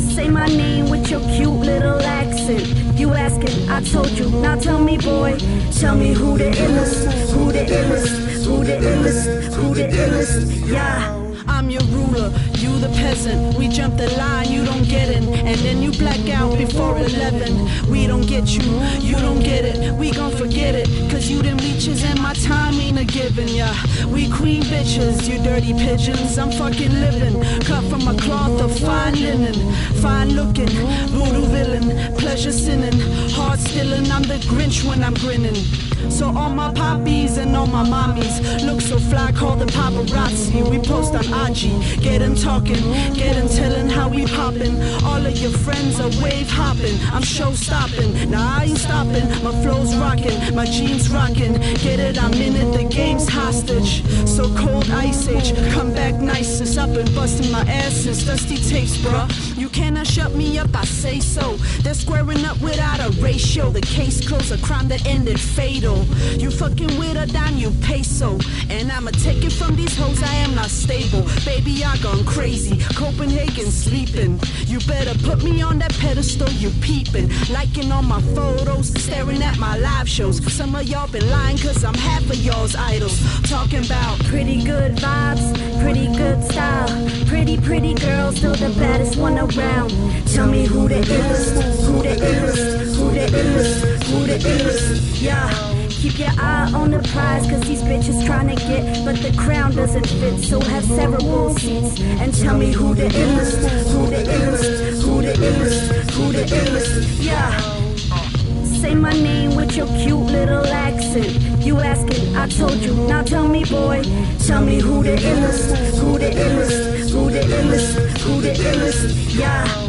[SPEAKER 19] Say my name with your cute little accent. You asking, I told you. Now tell me, boy, tell me who the illest, who the illest, who the illest, who the illest. Yeah.
[SPEAKER 20] I'm your ruler, you the peasant. We jump the line, you don't get it. And then you black out before 11. We don't get you, you don't get it. We gon' forget it, cause you them leeches and my time ain't a given, yeah. We queen bitches, you dirty pigeons. I'm fucking living, cut from a cloth of fine linen. Fine looking, voodoo villain, pleasure sinning. Heart stealing, I'm the Grinch when I'm grinning. So all my poppies and all my mommies look so fly, call the paparazzi. We post on IG, get 'em talking, get 'em telling how we poppin'. All of your friends are wave hopping, I'm show stopping. Nah, I ain't stopping, my flow's rocking, my jeans rocking. Get it, I'm in it, the game's hostage. So cold ice age, come back nicest up and busting my ass since dusty tapes, bruh. You cannot shut me up, I say so. They're squaring up without a ratio. The case closed, a crime that ended fatal. You fucking with a dime, you peso. And I'ma take it from these hoes, I am not stable. Baby, I gone crazy. Copenhagen sleeping. You better put me on that pedestal, you peeping. Liking all my photos, staring at my live shows. Some of y'all been lying, cause I'm half of y'all's idols. Talking about
[SPEAKER 19] Pretty good vibes, pretty good style. Pretty, pretty girl, still the baddest one around. Tell me who the illest, who the illest, who the illest, who the illest. Yeah. Keep your eye on the prize, cause these bitches tryna get, but the crown doesn't fit, so have several seats. And tell me who the illest, who the illest, who the illest, who the illest. Yeah. Say my name with your cute little accent. You asking, I told you. Now tell me, boy, tell me who the illest, who the illest, who the illest, who the illest. Yeah.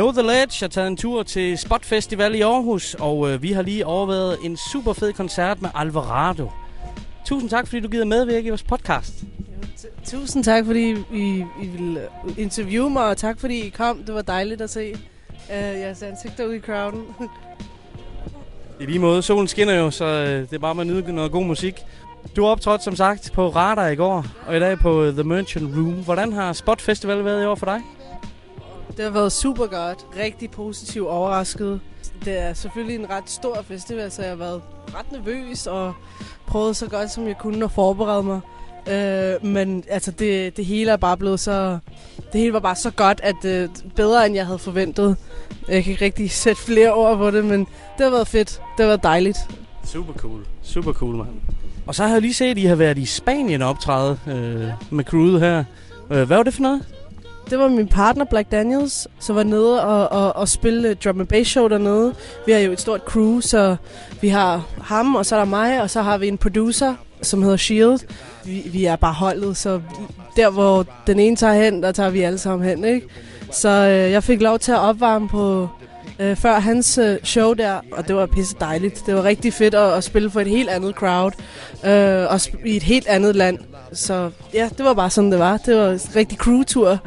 [SPEAKER 6] Know The Ledge har taget en tur til Spot Festival i Aarhus, og øh, vi har lige overvejet en super fed koncert med Alvarado. Tusind tak, fordi du gider medvirke i vores podcast.
[SPEAKER 7] Tusind tak, fordi I, I ville interviewe mig, og tak fordi I kom. Det var dejligt at se uh, jeres ansigter ude i crowden.
[SPEAKER 6] I lige måde, solen skinner jo, så øh, det er bare med at nyde noget god musik. Du har optrådt som sagt på Radar i går, og i dag på øh, The Merchant Room. Hvordan har Spot Festival været i år for dig?
[SPEAKER 7] Det har været super godt. Rigtig positivt overrasket. Det er selvfølgelig en ret stor festival, så jeg har været ret nervøs og prøvet så godt, som jeg kunne at forberede mig. Øh, men altså, det, det hele er bare blevet så... Det hele var bare så godt, at øh, bedre end jeg havde forventet. Jeg kan ikke rigtig sætte flere ord på det, men det har været fedt. Det har været dejligt.
[SPEAKER 6] Super cool. Super cool, mand. Og så har jeg lige set, at I har været i Spanien optræde øh, med crewet her. Øh, hvad var det for noget?
[SPEAKER 7] Det var min partner Black Daniels, som var nede og, og, og spille drum and bass show dernede. Vi har jo et stort crew, så vi har ham, og så er der mig, og så har vi en producer, som hedder Shield. Vi, vi er bare holdet, så der hvor den ene tager hen, der tager vi alle sammen hen, ikke? Så øh, jeg fik lov til at opvarme på øh, før hans øh, show der, og det var pisse dejligt. Det var rigtig fedt at, at spille for et helt andet crowd, øh, og i et helt andet land. Så ja, det var bare sådan, det var. Det var en rigtig crew-tur.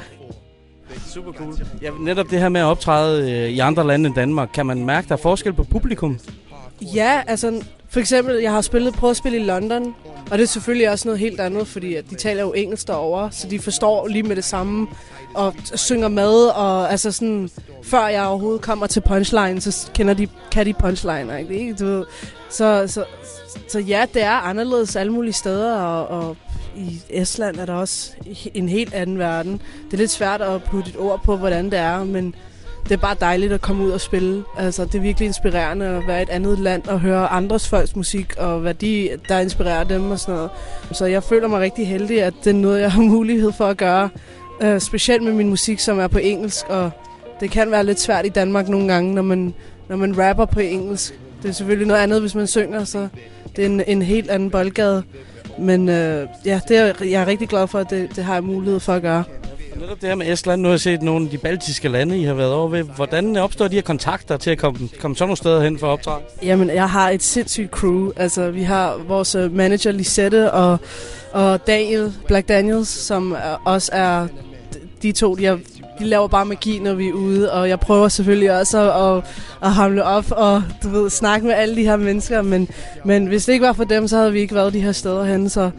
[SPEAKER 6] Super cool. Ja, netop det her med at optræde øh, i andre lande end Danmark, kan man mærke, der er forskel på publikum?
[SPEAKER 7] Ja, altså for eksempel, jeg har spillet, prøvet at spille i London, og det er selvfølgelig også noget helt andet, fordi at de taler jo engelsk derovre, så de forstår lige med det samme, og synger med, og altså sådan, før jeg overhovedet kommer til punchline, så kender de, kan de punchline, ikke? Du ved. Så, så, så ja, det er anderledes alle mulige steder, og, og i Estland er der også en helt anden verden. Det er lidt svært at putte et ord på, hvordan det er, men det er bare dejligt at komme ud og spille. Altså, det er virkelig inspirerende at være i et andet land og høre andres folks musik, og hvad de, der inspirerer dem og sådan noget. Så jeg føler mig rigtig heldig, at det er noget, jeg har mulighed for at gøre. Uh, specielt med min musik, som er på engelsk, og det kan være lidt svært i Danmark nogle gange, når man, når man rapper på engelsk. Det er selvfølgelig noget andet, hvis man synger, så det er en, en helt anden boldgade. Men øh, ja, det er, jeg er rigtig glad for, at det, det har jeg mulighed for at gøre.
[SPEAKER 6] Og Netop det her med Estland, nu har jeg set nogle af de baltiske lande, I har været over ved. Hvordan opstår de her kontakter til at komme, komme sådan nogle steder hen for at optræde?
[SPEAKER 7] Jamen, jeg har et sindssygt crew. Altså, vi har vores øh, manager Lisette og, og Daniel Black Daniels, som også er de to, de, er, de laver bare magi, når vi er ude, og jeg prøver selvfølgelig også at, at, at hamle op og du ved, snakke med alle de her mennesker, men, men hvis det ikke var for dem, så havde vi ikke været de her steder hen, så,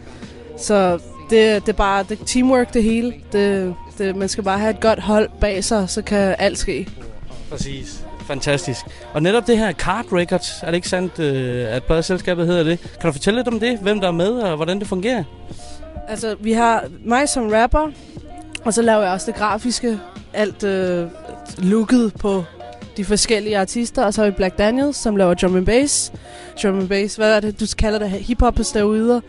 [SPEAKER 7] så det, det er bare det er teamwork det hele. Det, det, man skal bare have et godt hold bag sig, så kan alt ske.
[SPEAKER 6] Præcis. Fantastisk. Og netop det her Card Records, er det ikke sandt, øh, at pladeselskabet hedder det? Kan du fortælle lidt om det? Hvem der er med, og hvordan det fungerer?
[SPEAKER 7] Altså, vi har mig som rapper, og så laver jeg også det grafiske, alt øh, looket på de forskellige artister, og så har vi Black Daniels, som laver drum and bass. Drum and bass, hvad er det, du kalder det? Hip-hop derude.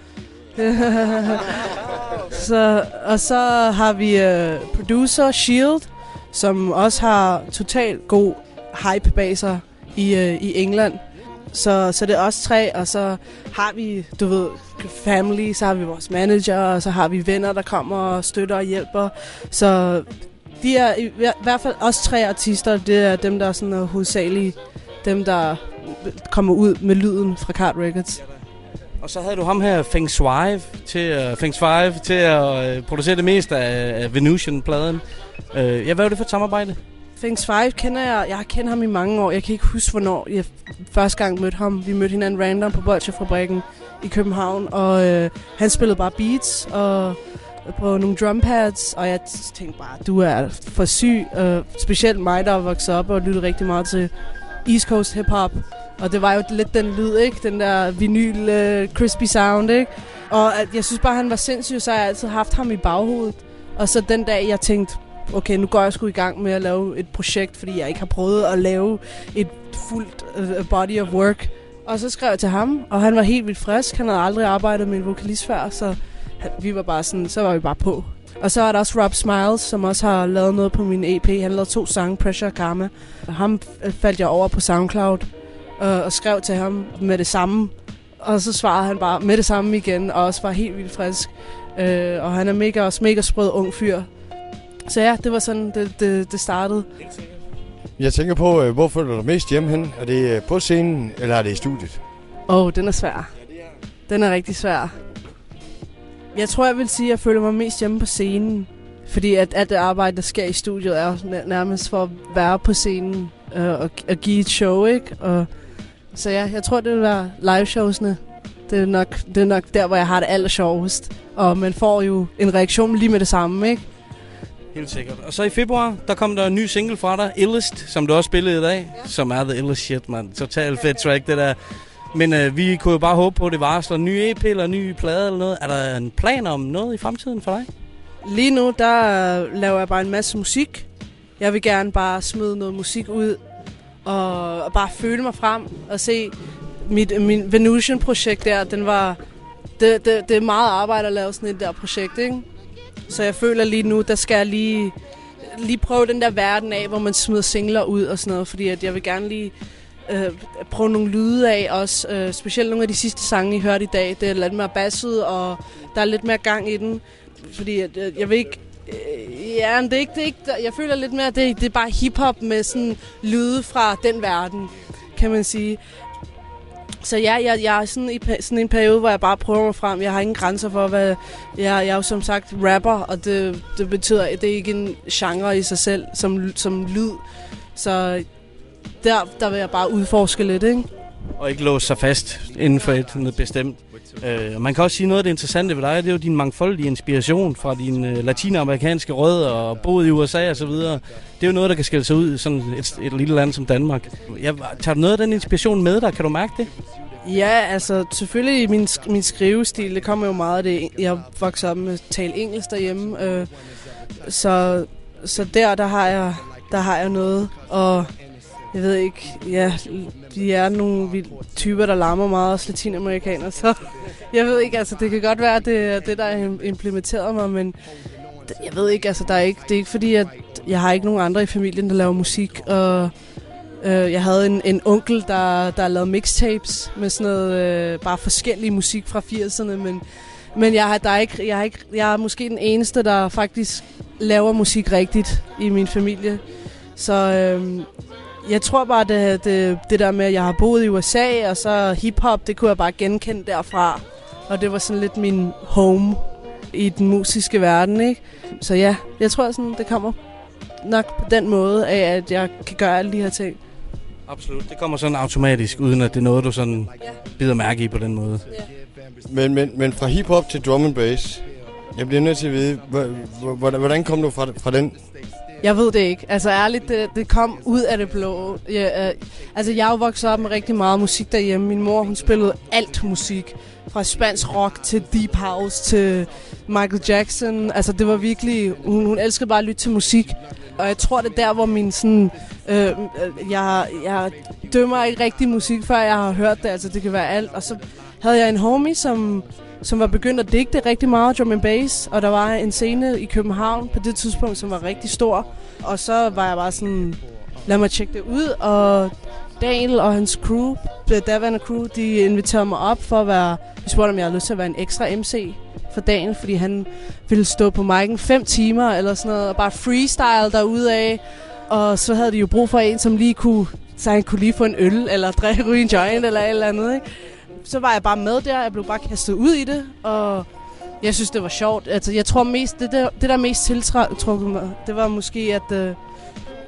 [SPEAKER 7] så, og så har vi øh, producer Shield, som også har totalt god hype bag sig i, øh, i England. Så, så det er os tre, og så har vi, du ved, family, så har vi vores manager, og så har vi venner, der kommer og støtter og hjælper. Så de er i hvert fald os tre artister, det er dem, der er sådan er hovedsageligt, dem, der kommer ud med lyden fra Card Records.
[SPEAKER 6] Og så havde du ham her, Feng Shui, til, uh, Feng Shui, til at uh, producere det meste af, af Venusian-pladen. Uh, ja, hvad var det for et samarbejde?
[SPEAKER 7] Feng Five kender jeg. Jeg har kendt ham i mange år. Jeg kan ikke huske, hvornår jeg første gang mødte ham. Vi mødte hinanden random på Bolsjefabrikken i København, og øh, han spillede bare beats og øh, på nogle drumpads, og jeg tænkte bare, du er for syg. Øh, specielt mig, der er vokset op og lyttet rigtig meget til East Coast hip hop. Og det var jo lidt den lyd, ikke? Den der vinyl, øh, crispy sound, ikke? Og at jeg synes bare, han var sindssyg, så har jeg altid haft ham i baghovedet. Og så den dag, jeg tænkte, okay, nu går jeg sgu i gang med at lave et projekt, fordi jeg ikke har prøvet at lave et fuldt uh, body of work. Og så skrev jeg til ham, og han var helt vildt frisk. Han havde aldrig arbejdet med en vokalist før, så han, vi var bare sådan, så var vi bare på. Og så er der også Rob Smiles, som også har lavet noget på min EP. Han lavede to sange, Pressure og Karma. Og ham øh, faldt jeg over på SoundCloud øh, og skrev til ham med det samme. Og så svarede han bare med det samme igen, og også var helt vildt frisk. Øh, og han er mega, også mega sprød ung fyr. Så ja, det var sådan, det, det, det startede.
[SPEAKER 5] Jeg tænker på, øh, hvor føler du dig mest hjemme hen? Er det øh, på scenen, eller er det i studiet?
[SPEAKER 7] Åh, oh, den er svær. Den er rigtig svær. Jeg tror, jeg vil sige, at jeg føler mig mest hjemme på scenen. Fordi at alt det arbejde, der sker i studiet, er nærmest for at være på scenen øh, og, og give et show, ikke? Og, så ja, jeg tror, det vil være live-showsene. Det er, nok, det er nok der, hvor jeg har det aller sjovest. Og man får jo en reaktion lige med det samme, ikke?
[SPEAKER 6] Helt sikkert. Og så i februar, der kom der en ny single fra dig, Illest, som du også spillede i dag. Ja. Som er the illest shit, man. Total fedt track, det der. Men øh, vi kunne jo bare håbe på, at det varsler en ny EP eller en ny plade eller noget. Er der en plan om noget i fremtiden for dig?
[SPEAKER 7] Lige nu, der laver jeg bare en masse musik. Jeg vil gerne bare smide noget musik ud, og, og bare føle mig frem og se mit, min Venusian-projekt der, den var... Det, det, det er meget arbejde at lave sådan et der projekt, ikke? Så jeg føler lige nu, der skal jeg lige, lige prøve den der verden af, hvor man smider singler ud og sådan noget, fordi at jeg vil gerne lige øh, prøve nogle lyde af også. Øh, specielt nogle af de sidste sange, I hørte i dag. Det er lidt mere basset, og der er lidt mere gang i den. Fordi at, øh, jeg vil ikke... Øh, ja, men det er ikke, det er ikke, jeg føler lidt mere, at det, det er bare hiphop med sådan lyde fra den verden, kan man sige. Så ja, jeg, jeg er sådan i sådan en periode, hvor jeg bare prøver mig frem. Jeg har ingen grænser for, hvad... Jeg, jeg er jo som sagt rapper, og det, det betyder, at det er ikke en genre i sig selv som, som lyd. Så der, der vil jeg bare udforske lidt, ikke?
[SPEAKER 6] Og ikke låse sig fast inden for et noget bestemt. Øh, og man kan også sige noget af det interessante ved dig, det er jo din mangfoldige inspiration fra dine øh, latinamerikanske rødder og boet i USA og så videre. Det er jo noget, der kan skille sig ud i sådan et, et lille land som Danmark. Jeg, tager du noget af den inspiration med dig? Kan du mærke det?
[SPEAKER 7] Ja, altså selvfølgelig min, sk- min skrivestil, det kommer jo meget af det. Jeg voksede op med at tale engelsk derhjemme. Øh, så, så der, der har jeg, der har jeg noget. Og jeg ved ikke, ja, de er nogle typer, der larmer meget, også latinamerikanere, så jeg ved ikke, altså det kan godt være, at det er det, der har implementeret mig, men jeg ved ikke, altså der er ikke, det er ikke fordi, at jeg har ikke nogen andre i familien, der laver musik, og øh, jeg havde en, en onkel, der, der lavede mixtapes med sådan noget, øh, bare forskellig musik fra 80'erne, men, men jeg, har, der er ikke, jeg, har ikke, jeg er måske den eneste, der faktisk laver musik rigtigt i min familie. Så øh, jeg tror bare, det, det, det der med, at jeg har boet i USA, og så hiphop, det kunne jeg bare genkende derfra. Og det var sådan lidt min home i den musiske verden, ikke? Så ja, jeg tror sådan, det kommer nok på den måde af, at jeg kan gøre alle de her ting.
[SPEAKER 6] Absolut. Det kommer sådan automatisk, uden at det er noget, du sådan bider mærke i på den måde.
[SPEAKER 5] Men, men, men fra hiphop til drum and bass, jeg bliver nødt til at vide, hvor- hvor- hvordan, hvordan kom du fra, fra den?
[SPEAKER 7] Jeg ved det ikke. Altså ærligt, det, det kom ud af det blå. Jeg, øh, altså jeg er jo vokset op med rigtig meget musik derhjemme. Min mor, hun spillede alt musik. Fra spansk rock til deep house til Michael Jackson. Altså det var virkelig, hun, hun elskede bare at lytte til musik. Og jeg tror, det er der, hvor min sådan... Øh, øh jeg, jeg dømmer ikke rigtig musik, før jeg har hørt det. Altså det kan være alt. Og så havde jeg en homie, som som var begyndt at digte rigtig meget drum and bass, og der var en scene i København på det tidspunkt, som var rigtig stor. Og så var jeg bare sådan, lad mig tjekke det ud, og Daniel og hans crew, øh, daværende crew, de inviterede mig op for at være, de spurgte, om jeg havde lyst til at være en ekstra MC for Daniel, fordi han ville stå på mic'en fem timer eller sådan noget, og bare freestyle derudaf. Og så havde de jo brug for en, som lige kunne, så han kunne lige få en øl, eller drikke ryge en joint, eller et eller andet, ikke? Så var jeg bare med der. Jeg blev bare kastet ud i det, og jeg synes, det var sjovt. Altså, jeg tror mest, det der, det der mest tiltrukket mig, det var måske, at, øh,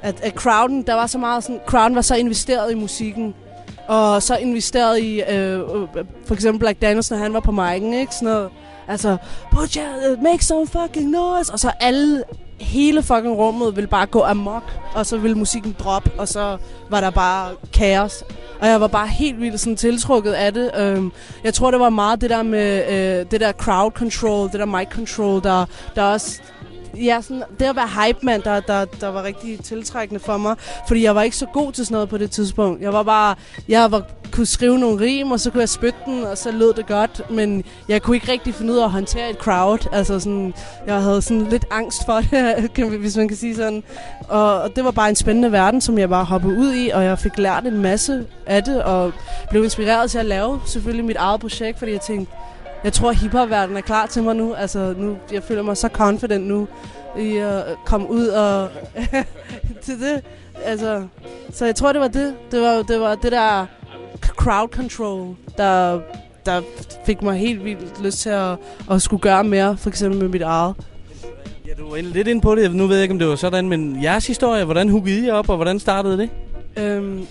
[SPEAKER 7] at, at crowden, der var så meget sådan, crowden var så investeret i musikken, og så investeret i, øh, øh for eksempel Black Daniels, når han var på mic'en, ikke? Sådan noget, altså, put your, make some fucking noise, og så alle, hele fucking rummet ville bare gå amok, og så ville musikken droppe, og så var der bare kaos. Og jeg var bare helt vildt sådan tiltrukket af det. Øhm, jeg tror, det var meget det der med øh, det der crowd control, det der mic control, der, der også... Ja, sådan, det at være hype man, der, der, der var rigtig tiltrækkende for mig. Fordi jeg var ikke så god til sådan noget på det tidspunkt. Jeg var bare... Jeg var, kunne skrive nogle rim, og så kunne jeg spytte den, og så lød det godt. Men jeg kunne ikke rigtig finde ud af at håndtere et crowd. Altså sådan, jeg havde sådan lidt angst for det, hvis man kan sige sådan. Og, og det var bare en spændende verden, som jeg bare hoppede ud i, og jeg fik lært en masse af det, og blev inspireret til at lave selvfølgelig mit eget projekt, fordi jeg tænkte, jeg tror, hiphop-verdenen er klar til mig nu. Altså, nu, jeg føler mig så confident nu i at komme ud og til det. Altså, så jeg tror, det var det. Det var, det var det der crowd control, der, der fik mig helt vildt lyst til at, at skulle gøre mere, for eksempel med mit eget.
[SPEAKER 6] Ja, du var lidt inde på det. Nu ved jeg ikke, om det var sådan, men jeres historie, hvordan huggede I op, og hvordan startede det?
[SPEAKER 7] Øhm,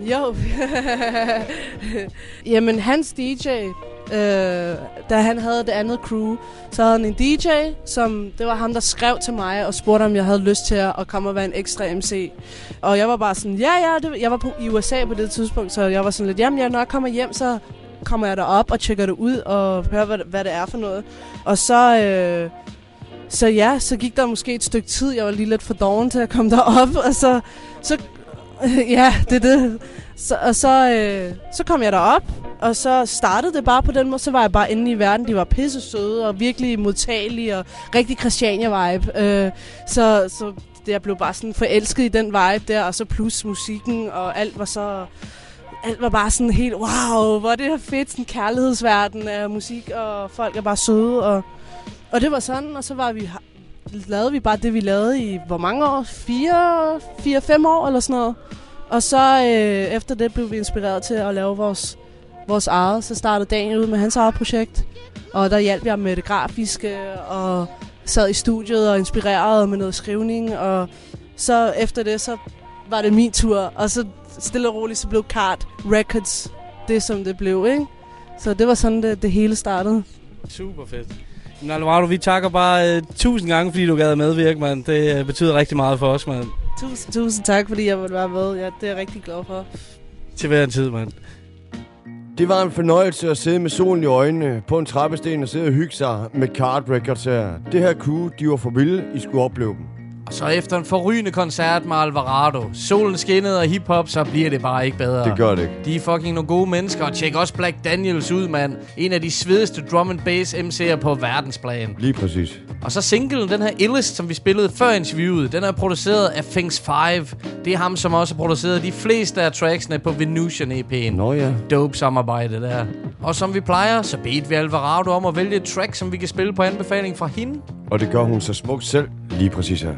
[SPEAKER 7] jo. Jamen, hans DJ, øh, da han havde det andet crew, så havde han en DJ, som det var ham, der skrev til mig og spurgte, om jeg havde lyst til at, komme og være en ekstra MC. Og jeg var bare sådan, ja, ja, det, jeg var på, i USA på det tidspunkt, så jeg var sådan lidt, jamen, jeg, når jeg kommer hjem, så kommer jeg derop og tjekker det ud og hører, hvad, hvad det er for noget. Og så... Øh, så ja, så gik der måske et stykke tid. Jeg var lige lidt for doven til at komme derop, og så, så ja, det er det. Så, og så, øh, så kom jeg derop, og så startede det bare på den måde. Så var jeg bare inde i verden. De var pisse søde og virkelig modtagelige og rigtig Christiania-vibe. Øh, så, så det, jeg blev bare sådan forelsket i den vibe der, og så plus musikken, og alt var så... Alt var bare sådan helt, wow, hvor er det her fedt, sådan kærlighedsverden af musik, og folk er bare søde, og, og det var sådan, og så var vi, lavede vi bare det, vi lavede i, hvor mange år? Fire, fire fem år eller sådan noget. Og så øh, efter det blev vi inspireret til at lave vores, vores eget. Så startede Daniel ud med hans eget projekt. Og der hjalp jeg med det grafiske, og sad i studiet og inspirerede med noget skrivning. Og så efter det, så var det min tur. Og så stille og roligt, så blev Card Records det, som det blev, ikke? Så det var sådan, det, det hele startede.
[SPEAKER 6] Super fedt. Men Alvaro, vi takker bare uh, tusind gange, fordi du gad at medvirke, mand. Det uh, betyder rigtig meget for os, mand.
[SPEAKER 7] Tusind, tusind tak, fordi jeg måtte være med. Ja, det er jeg rigtig glad for.
[SPEAKER 6] Til hver en tid, mand.
[SPEAKER 9] Det var en fornøjelse at sidde med solen i øjnene på en trappesten og sidde og hygge sig med Card Records her. Det her crew, de var for vilde, I skulle opleve dem.
[SPEAKER 6] Og så efter en forrygende koncert med Alvarado, solen skinnede og hiphop, så bliver det bare ikke bedre.
[SPEAKER 9] Det gør det ikke.
[SPEAKER 6] De er fucking nogle gode mennesker, og tjek også Black Daniels ud, mand. En af de svedigste drum and bass MC'er på verdensplan.
[SPEAKER 9] Lige præcis.
[SPEAKER 6] Og så singlen, den her Illest, som vi spillede før interviewet, den er produceret af Things 5. Det er ham, som også har produceret de fleste af tracksene på Venusian EP'en.
[SPEAKER 9] Nå ja.
[SPEAKER 6] Dope samarbejde der. Og som vi plejer, så bedte vi Alvarado om at vælge et track, som vi kan spille på anbefaling fra hende.
[SPEAKER 9] Og det gør hun så smukt selv, lige præcis her.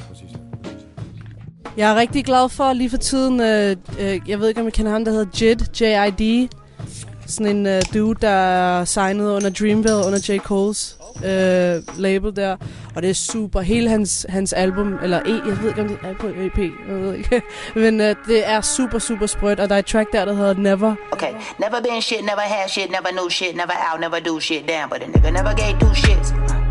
[SPEAKER 7] Jeg er rigtig glad for lige for tiden, øh, øh, jeg ved ikke, om I kender ham, der hedder Jid, J-I-D. Sådan en øh, dude, der er signet under Dreamville, under J. Cole's øh, label der. Og det er super. Hele hans, hans album, eller E, jeg ved ikke, om det er på EP, jeg ved ikke. Men øh, det er super, super sprødt, og der er et track der, der hedder Never.
[SPEAKER 21] Okay, never been shit, never had shit, never knew shit, never out, never do shit, damn, but a nigga never gave two shits.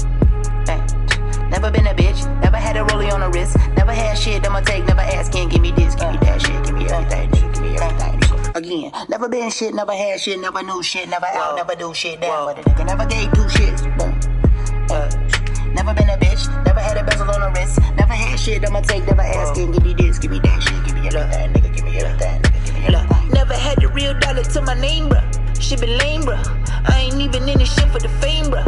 [SPEAKER 21] Hey. Never been a bitch, never had a rollie on the wrist, never had shit, I'ma take, never asking, give me this, give me that shit, give me everything, nigga, give me everything. nigga. Again, never been shit, never had shit, never knew shit, never out, never do shit, damn, but a nigga never gave two shits. Boom. Uh, never been a bitch, never had a bezel on the wrist, never had shit, I'ma take, never asking, give me this, give me that shit, give me everything, nigga, give me everything, nigga, give me everything.
[SPEAKER 22] Never had the real dollar to my name, bruh. Shit been lame, bruh. I ain't even in this shit for the fame, bruh.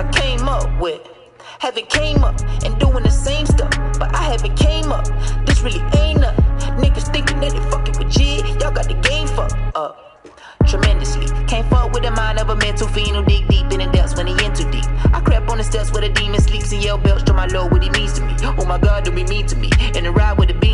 [SPEAKER 22] I came up with haven't came up and doing the same stuff, but I haven't came up. This really ain't up. Niggas thinking that they fucking with G, y'all got the game fucked up. Tremendously. Can't fuck with a mind of a mental fiend who dig deep in the depths when he in too deep. I crap on the steps where the demon sleeps and yell belch to my lord what he means to me. Oh my god, do be mean to me. And a ride with a bean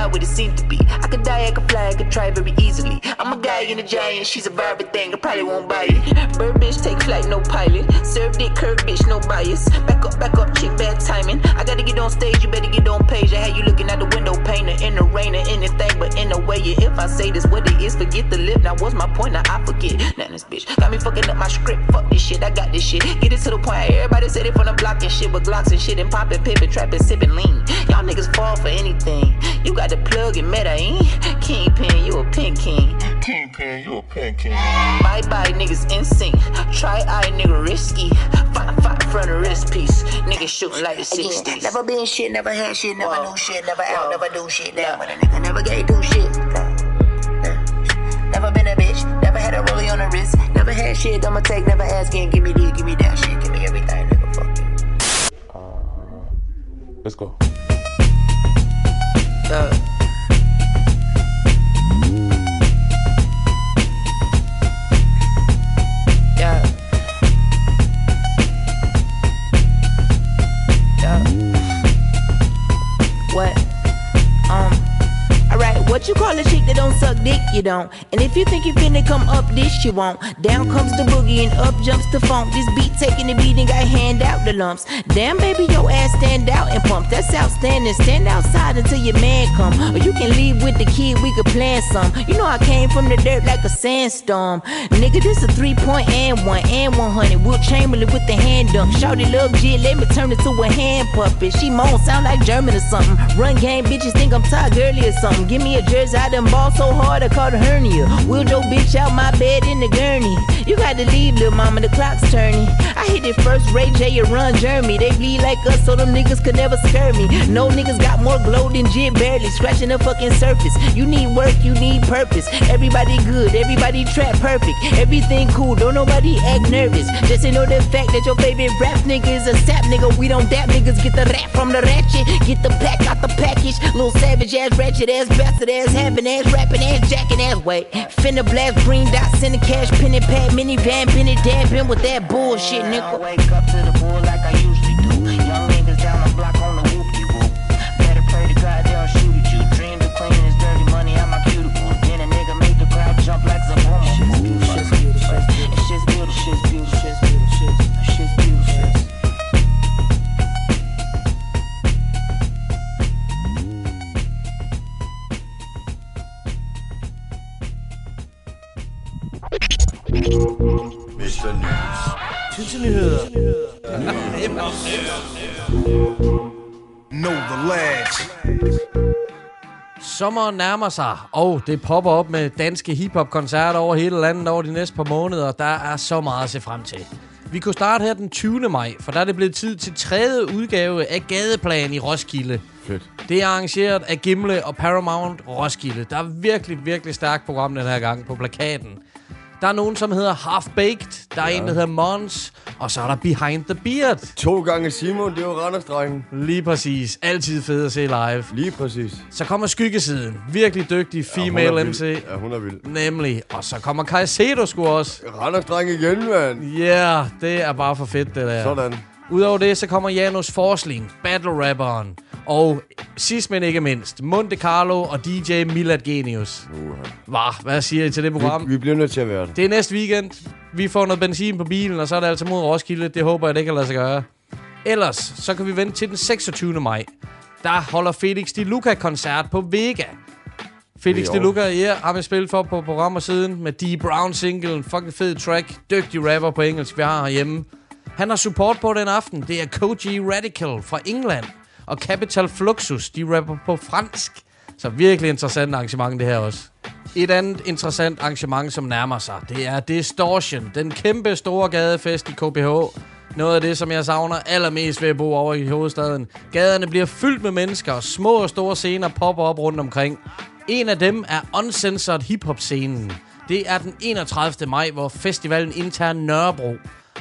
[SPEAKER 22] not what it seemed to be. I could die, I could fly, I could try very easily. I'm a guy in a giant, she's a Barbie thing, I probably won't buy it. Bird bitch, take flight, no pilot. Serve dick, curve bitch, no bias. Back up, back up, chick, bad timing. I gotta get on stage, you better get on page. I had you looking out the window, painter, in the rain or anything, but in a way, yeah, if I say this, what it is, forget the lip. Now, what's my point? Now I forget. Now this bitch got me fucking up my script. Fuck this shit, I got this shit. Get it to the point. Everybody said it from the block and shit with glocks and shit and popping, pippin', trapping, sipping lean. Y'all niggas fall for anything. You got the plug and meta, ain't? Kingpin, you a pin king.
[SPEAKER 1] Kingpin, you a pin king.
[SPEAKER 22] Bye bye, niggas insane. Try eye, nigga risky. Fight, fight front of wrist piece. Niggas shooting like the 60s.
[SPEAKER 21] Again, never been shit, never had shit, never knew shit, never out, never do shit, damn, but a nigga never gave two shit. Never been a bitch, never had a rollie on the wrist, never had shit, I'ma take, never asking, give me this, give me that shit, give me everything, nigga, fuck you.
[SPEAKER 1] Uh, let's go.
[SPEAKER 22] Uh, what you call a chick that don't suck dick? You don't. And if you think you finna come up this, you won't. Down comes the boogie and up jumps the funk. This beat taking the beat and got hand out the lumps. Damn, baby, your ass stand out and pump. That's outstanding. Stand outside until your man come. Or you can leave with the kid, we could plan some. You know I came from the dirt like a sandstorm. Nigga, this a three point and one and 100. Will Chamberlain with the hand dunk. Shorty love jit, let me turn it to a hand puppet. She moan, sound like German or something. Run game, bitches think I'm Todd Gurley or something. Give me a jersey, I done ball so hard, I caught a hernia. Wheeled your bitch out my bed in the gurney. You got to leave, little mama, the clock's turning. I hit it first, Ray J, you run Jeremy. They bleed like us, so them niggas could never scare me. No niggas got more glow than Jim, barely scratching the fucking surface. You need work, you need purpose. Everybody good, everybody trap perfect. Everything cool, don't nobody act nervous. Just to know the fact that your favorite rap nigga is a sap nigga. We don't dap niggas, get the rap from the ratchet. Get the pack out the package. Little savage ass, ratchet ass, bastard ass, having ass, rapping ass, jacking ass. Wait, finna blast green dots in the cash, pen and pad, minivan, been it dabbing with that bullshit, nigga.
[SPEAKER 6] Tissenyheder.
[SPEAKER 12] Know the lads.
[SPEAKER 6] Sommeren nærmer sig, og det popper op med danske hiphop-koncerter over hele landet over de næste par måneder. Der er så meget at se frem til. Vi kunne starte her den 20. maj, for der er det blevet tid til tredje udgave af Gadeplan i Roskilde.
[SPEAKER 4] Fedt.
[SPEAKER 6] Det er arrangeret af Gimle og Paramount Roskilde. Der er virkelig, virkelig stærkt program den her gang på plakaten. Der er nogen, som hedder Half Baked. Der er ja. en, der hedder Mons. Og så er der Behind the Beard.
[SPEAKER 5] To gange Simon, det er jo Randerstrengen.
[SPEAKER 6] Lige præcis. Altid fed at se live.
[SPEAKER 5] Lige præcis.
[SPEAKER 6] Så kommer skyggesiden. Virkelig dygtig female
[SPEAKER 5] er
[SPEAKER 6] MC.
[SPEAKER 5] Ja, hun er vild.
[SPEAKER 6] Nemlig. Og så kommer Kajsedo sgu også.
[SPEAKER 5] Randerstreng igen, mand.
[SPEAKER 6] Ja, yeah, det er bare for fedt, det der.
[SPEAKER 5] Sådan.
[SPEAKER 6] Udover det, så kommer Janus Forsling, battle rapperen. Og sidst men ikke mindst, Monte Carlo og DJ Milad Genius.
[SPEAKER 5] Uh-huh.
[SPEAKER 6] Hva? Hvad siger I til det program?
[SPEAKER 5] Vi, vi bliver nødt til at være der.
[SPEAKER 6] Det er næste weekend. Vi får noget benzin på bilen, og så er det altså mod Roskilde. Det håber jeg, det kan lade sig gøre. Ellers, så kan vi vente til den 26. maj. Der holder Felix Di Luca koncert på Vega. Felix
[SPEAKER 5] Det i
[SPEAKER 6] Luca, ja, har vi spillet for på programmer siden med D. Brown single, en fucking fed track, dygtig rapper på engelsk, vi har herhjemme. Han har support på den aften. Det er Koji Radical fra England og Capital Fluxus, de rapper på fransk. Så virkelig interessant arrangement det her også. Et andet interessant arrangement, som nærmer sig, det er Distortion, den kæmpe store gadefest i KBH. Noget af det, som jeg savner allermest ved at bo over i hovedstaden. Gaderne bliver fyldt med mennesker, og små og store scener popper op rundt omkring. En af dem er Uncensored Hip-Hop-scenen. Det er den 31. maj, hvor festivalen indtager Nørrebro.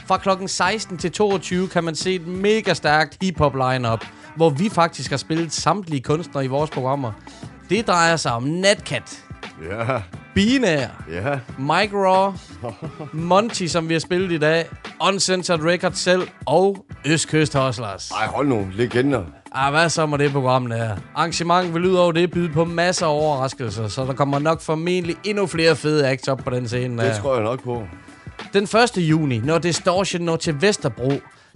[SPEAKER 6] Fra klokken 16 til 22 kan man se et mega stærkt hip-hop lineup, hvor vi faktisk har spillet samtlige kunstnere i vores programmer. Det drejer sig om Natcat,
[SPEAKER 5] Ja.
[SPEAKER 6] Binær,
[SPEAKER 5] Ja.
[SPEAKER 6] Mike Raw, Monty, som vi har spillet i dag, Uncensored Records selv og Østkyst Hustlers.
[SPEAKER 5] Ej, hold nu. Legender.
[SPEAKER 6] Ah, hvad så med det program der? Arrangementet vil ud over det byde på masser af overraskelser, så der kommer nok formentlig endnu flere fede acts op på den scene.
[SPEAKER 5] Det
[SPEAKER 6] der.
[SPEAKER 5] tror jeg nok på.
[SPEAKER 6] Den 1. juni, når Distortion når til Vesterbro,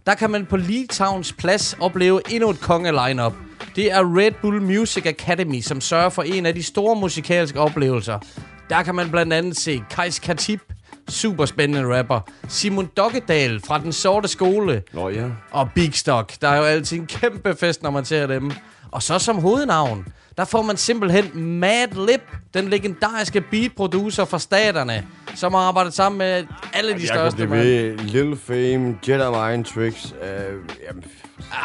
[SPEAKER 6] der kan man på Towns plads opleve endnu et konge-lineup. Det er Red Bull Music Academy, som sørger for en af de store musikalske oplevelser. Der kan man blandt andet se Kajs Katip, super spændende rapper, Simon Dokkedal fra Den Sorte Skole,
[SPEAKER 5] Nå ja.
[SPEAKER 6] og Big Stock. Der er jo altid en kæmpe fest, når man ser dem. Og så som hovednavn, der får man simpelthen Mad Lip, den legendariske beat-producer fra staterne, som har arbejdet sammen med alle de
[SPEAKER 5] Jeg
[SPEAKER 6] største.
[SPEAKER 5] ved. Lil Fame, Jedi Mind Tricks. Øh, jamen,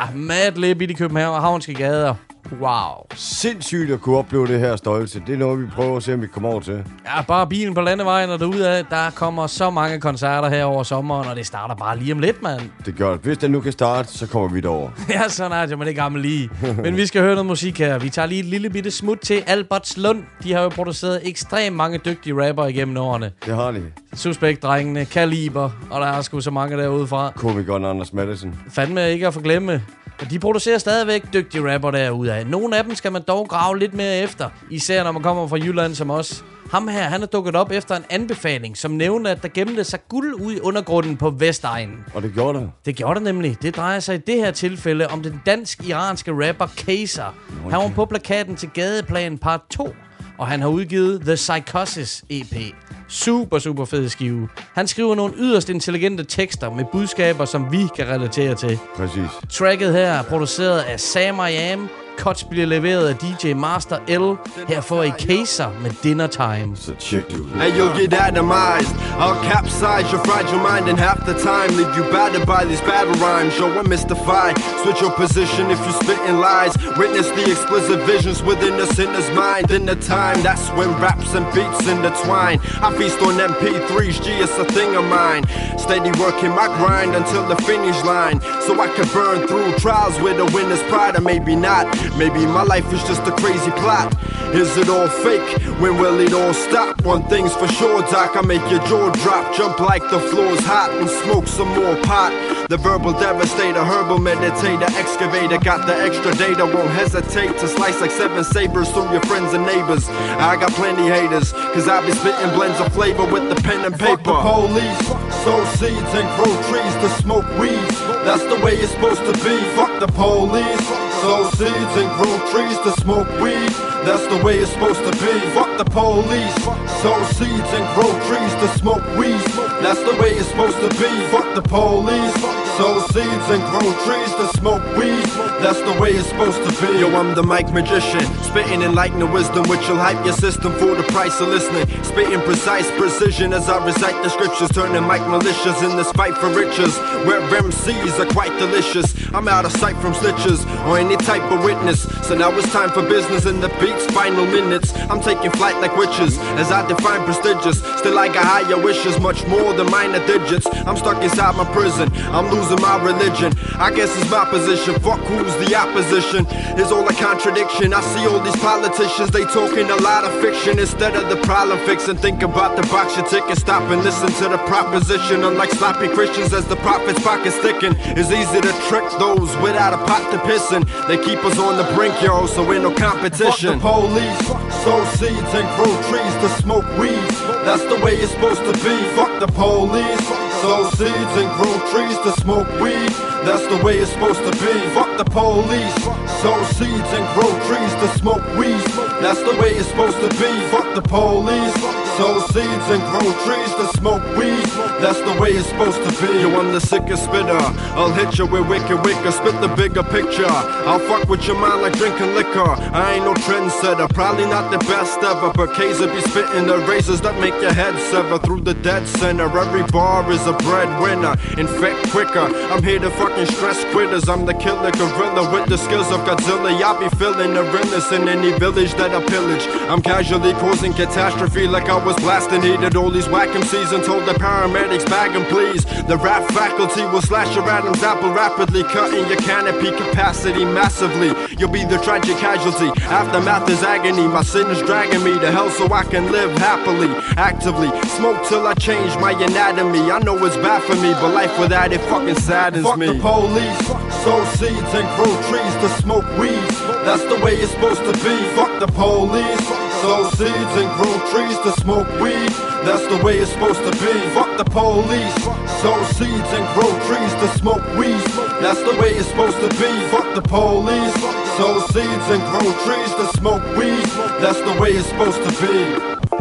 [SPEAKER 6] Ah, Mad Lip i de københavnske gader. Wow.
[SPEAKER 5] sindssygt at kunne opleve det her stolte. Det er noget, vi prøver at se, om vi kommer over til.
[SPEAKER 6] Ja, bare bilen på landevejen og derudad. Der kommer så mange koncerter her over sommeren, og det starter bare lige om lidt, mand.
[SPEAKER 5] Det gør det. Hvis den nu kan starte, så kommer vi derover.
[SPEAKER 6] Ja, sådan er det, man ikke gammel lige. Men vi skal høre noget musik her. Vi tager lige et lille bitte smut til Albertslund. De har jo produceret ekstremt mange dygtige rapper igennem årene.
[SPEAKER 5] Det har de.
[SPEAKER 6] Suspekt-drengene, Kaliber, og der er sgu så mange derude fra.
[SPEAKER 5] Komikeren Anders Madsen.
[SPEAKER 6] Fandme ikke at forglemme. Og de producerer stadigvæk dygtige rapper derude af. Nogle af dem skal man dog grave lidt mere efter. Især når man kommer fra Jylland som os. Ham her, han er dukket op efter en anbefaling, som nævnte, at der gemte sig guld ud i undergrunden på Vestegnen.
[SPEAKER 5] Og det gjorde det.
[SPEAKER 6] Det gjorde det nemlig. Det drejer sig i det her tilfælde om den dansk-iranske rapper Kaser. Han var på plakaten til Gadeplan part 2, og han har udgivet The Psychosis EP. Super, super fed skive. Han skriver nogle yderst intelligente tekster med budskaber, som vi kan relatere til.
[SPEAKER 5] Præcis.
[SPEAKER 6] Tracket her er produceret af Sam I Am, cuts bliver leveret af DJ Master L. Her får I Kaser med Dinner Time.
[SPEAKER 5] Så check det ud.
[SPEAKER 23] and you'll get atomized. I'll capsize your fragile mind in half the time. Leave you battered by these battle rhymes. Yo, I'm mystified. Switch your position if you spitting lies. Witness the explicit visions within the sinner's mind. In the time, that's when raps and beats intertwine. I feast on MP3s, G, it's a thing of mine. Steady working my grind until the finish line. So I can burn through trials with a winner's pride, or maybe not. Maybe my life is just a crazy plot. Is it all fake? When will it all stop? One thing's for sure, Doc. I make your jaw drop, jump like the floor's hot, and smoke some more pot. The verbal devastator, herbal meditator, excavator. Got the extra data, won't hesitate to slice like seven sabers through your friends and neighbors. I got plenty haters, cause I be spitting blends of flavor with the pen and paper.
[SPEAKER 24] Fuck the police, sow seeds and grow trees to smoke weed. That's the way it's supposed to be. Fuck the police, sow seeds and grow trees to smoke weed. That's the way it's supposed to be. Fuck the police, sow seeds and grow trees to smoke weed. That's the way it's supposed to be. Fuck the police, sow seeds and grow trees to smoke weed. That's the way it's supposed to be.
[SPEAKER 23] Yo, I'm the mic magician, spitting enlightening wisdom, which will hype your system for the price of listening. Spitting precise precision as I recite the scriptures, turning mic militias in this fight for riches. Where MCs are quite delicious. I'm out of sight from snitches or any type of witness. So now it's time for business in the beats, final minutes. I'm taking flight like witches as I define prestigious. Still, I got higher wishes, much more than minor digits. I'm stuck inside my prison, I'm losing my religion. I guess it's my position. Fuck who's the opposition. Is all a contradiction. I see all these politicians, they talking a lot of fiction instead of the problem fixing. Think about the box your ticket, stop and listen to the proposition. Unlike sloppy Christians, as the prophet's pockets thicken, it's easy to trick those without a pot to piss in. They keep us on the brink, yo, so we're no competition.
[SPEAKER 24] Fuck the police, sow seeds and grow trees to smoke weed. That's the way it's supposed to be. Fuck the police, sow seeds and grow trees to smoke weed. That's the way it's supposed to be. Fuck the police, sow seeds and grow trees to smoke weed. That's the way it's supposed to be. Fuck the police, sow seeds and grow trees to smoke weed. That's the way it's supposed to be.
[SPEAKER 23] Yo, I'm the sickest spitter. I'll hit you with wicked wicker, spit the bigger picture. I'll fuck with your mind like drinking liquor. I ain't no trendsetter, probably not the best ever, but K's be spitting the razors that make your head sever through the dead center. Every bar is a breadwinner, infect quicker. I'm here to fucking stress quitters. I'm the killer gorilla with the skills of Godzilla. Y'all be feeling the realness in any village that I pillage. I'm casually causing catastrophe like I was blasting heated all these whack MCs and told the paramedics bag bag 'em please. The rap faculty will slash your Adam's apple rapidly, cutting your canopy capacity massively. You'll be the tragic casualty. Aftermath is agony. My sin is dragging me to hell so I can live happily, actively. Smoke till I change my anatomy. I know it's bad for me, but life without it fucking saddens
[SPEAKER 24] Fuck
[SPEAKER 23] me.
[SPEAKER 24] Fuck the police, sow seeds and grow trees to smoke weed. That's the way it's supposed to be. Fuck the police, sow seeds and grow trees to smoke weed. That's the way it's supposed to be. Fuck the police, sow seeds and grow trees to smoke weed. That's the way it's supposed to be. Fuck the police, sow seeds and grow trees to smoke weed. That's the way it's supposed to be.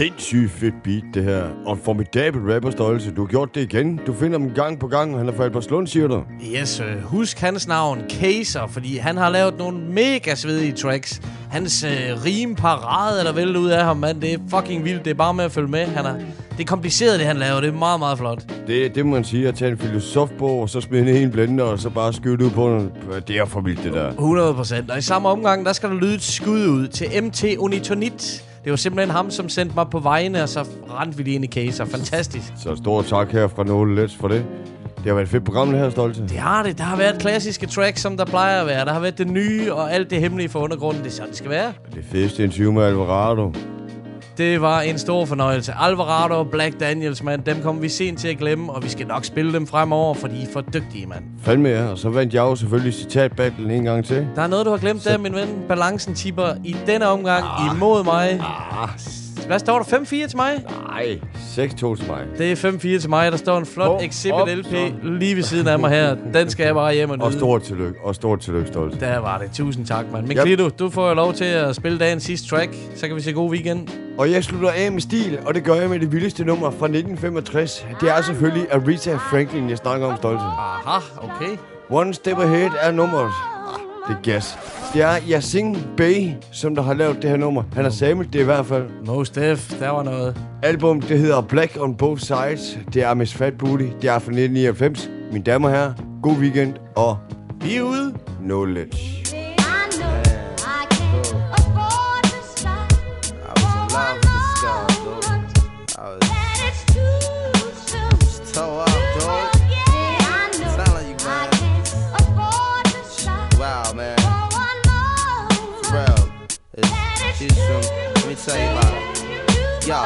[SPEAKER 5] Sindssygt fedt beat, det her. Og en formidabel rapperstørrelse. Du har gjort det igen. Du finder dem gang på gang. Han er fra Albertslund, siger du.
[SPEAKER 6] Yes, øh, husk hans navn, Kaser, fordi han har lavet nogle mega svedige tracks. Hans øh, rim parade er der vel ud af ham, mand. Det er fucking vildt. Det er bare med at følge med. Han er, det er kompliceret, det han laver. Det er meget, meget flot.
[SPEAKER 5] Det, det må man sige. At tage en filosofbog, og så smide den i en blender, og så bare skyde ud på den. Det er for vildt, det der.
[SPEAKER 6] 100 procent. Og i samme omgang, der skal der lyde et skud ud til MT Unitonit. Det var simpelthen ham, som sendte mig på vejene, og så rendte vi lige ind i Kaser. Fantastisk.
[SPEAKER 5] Så stor tak her fra Nåle Let's for det. Det har været et fedt program, det her, Stolte.
[SPEAKER 6] Det har det. Der har været klassiske tracks, som der plejer at være. Der har været det nye og alt det hemmelige for undergrunden. Det er sådan, det skal være.
[SPEAKER 5] Det fedeste interview med Alvarado.
[SPEAKER 6] Det var en stor fornøjelse. Alvarado og Black Daniels, mand, dem kommer vi sent til at glemme, og vi skal nok spille dem fremover, for de er for dygtige, mand.
[SPEAKER 5] Fandme ja, og så vandt jeg jo selvfølgelig citatbattlen en gang til.
[SPEAKER 6] Der er noget, du har glemt der, min ven. Balancen tipper i denne omgang ah. imod mig.
[SPEAKER 5] Ah.
[SPEAKER 6] Hvad står der? 5-4 til mig?
[SPEAKER 5] Nej, 6-2 til mig.
[SPEAKER 6] Det er 5-4 til mig. Der står en flot
[SPEAKER 5] Hov,
[SPEAKER 6] Exhibit
[SPEAKER 5] op,
[SPEAKER 6] LP
[SPEAKER 5] så.
[SPEAKER 6] lige ved siden af mig her. Den skal jeg bare hjem og nyde.
[SPEAKER 5] Og stort tillykke, og stort tillykke, Stolt.
[SPEAKER 6] Der var det. Tusind tak, mand. Men
[SPEAKER 5] Yep.
[SPEAKER 6] Klito, du får jo lov til at spille dagens sidste track. Så kan vi se god weekend.
[SPEAKER 5] Og jeg slutter af med stil, og det gør jeg med det vildeste nummer fra 1965. Det er selvfølgelig Aretha Franklin, jeg snakker om stolte.
[SPEAKER 6] Aha, okay.
[SPEAKER 5] One Step Ahead er nummeret. Det er gas. Det er Yasin Bey, som der har lavet det her nummer. Han har samlet det i hvert fald.
[SPEAKER 6] Most Def, der var noget.
[SPEAKER 5] Album, det hedder Black on Both Sides. Det er Miss Fat Booty. Det er fra 1999. Mine damer og herrer, god weekend og...
[SPEAKER 6] Vi er ude.
[SPEAKER 5] Knowledge.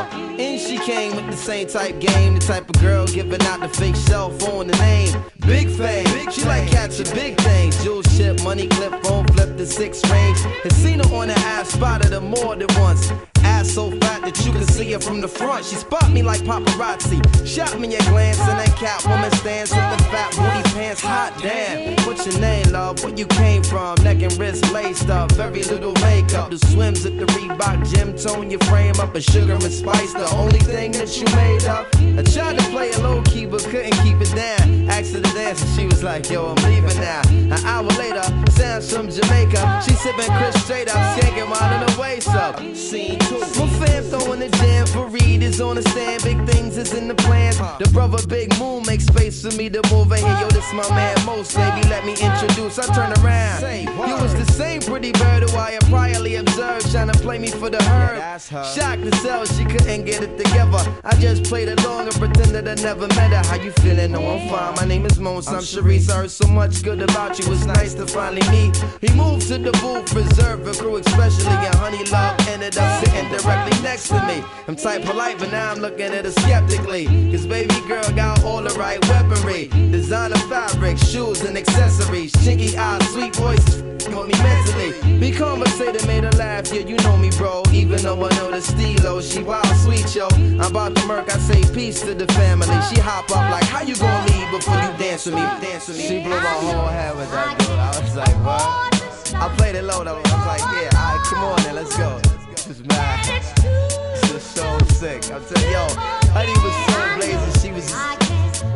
[SPEAKER 25] love you and she came with the same type game, the type of girl giving out the fake cell phone, the name. Big fame, she like cats with big things. Jewel ship, money clip, phone flip, the six range. Had seen her on the ass, spotted her more than once. Ass so fat that you can see her from the front. She spot me like paparazzi. Shot me a glance and that cat woman stands with the fat booty pants. Hot damn. What's your name, love? Where you came from? Neck and wrist laced up. Very little makeup. The swims at the Reebok gym. Tone your frame up. A sugar and spice. The only thing that you made up. I tried to play it low key but couldn't keep it down. Asked her to dance and she was like, yo, I'm leaving now. An hour later, sounds from Jamaica. She sipping Chris straight up. Skanking while in the waist up. Scene two. My fam throwing the jam for Reed is on the stand. Big things is in the plans. The brother Big Moon makes space for me to move in here. Yo, this my man Most. Baby, let me introduce. I turn around. You was the same pretty bird who I had priorly observed. Trying to play me for the herb. Shocked to sell, she couldn't get it together. I just played along and pretended I never met her. How you feeling? No, I'm fine. My name is Mons. I'm Sharice. I heard so much good about you. It's nice to finally meet. He moved to the booth, reserved for crew, especially. And Honey Love ended up sitting directly next to me. I'm type polite, but now I'm looking at her skeptically. Cause baby girl got all the right weaponry. Designer fabric, shoes and accessories. Chinky eyes, sweet voice, on me mentally. Be conversated, made her laugh. Yeah, you know me, bro. Even though I know the stilo, she wild sweet, yo. I'm about to murk, I say peace to the family. She hop up like, how you gonna leave before you dance with me? Dance with me. She blew my whole head with that dude. I was like, what? I played it low though. I was like, yeah, alright, come on then, let's go. This is mad. This is so sick. I'm telling yo, Honey was so blazing. She was,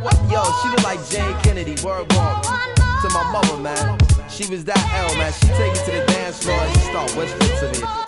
[SPEAKER 25] what? Yo, she looked like Jane Kennedy. Word walk to my mother, man. She was that L, man. She take it to the dance floor and she start whispering to me.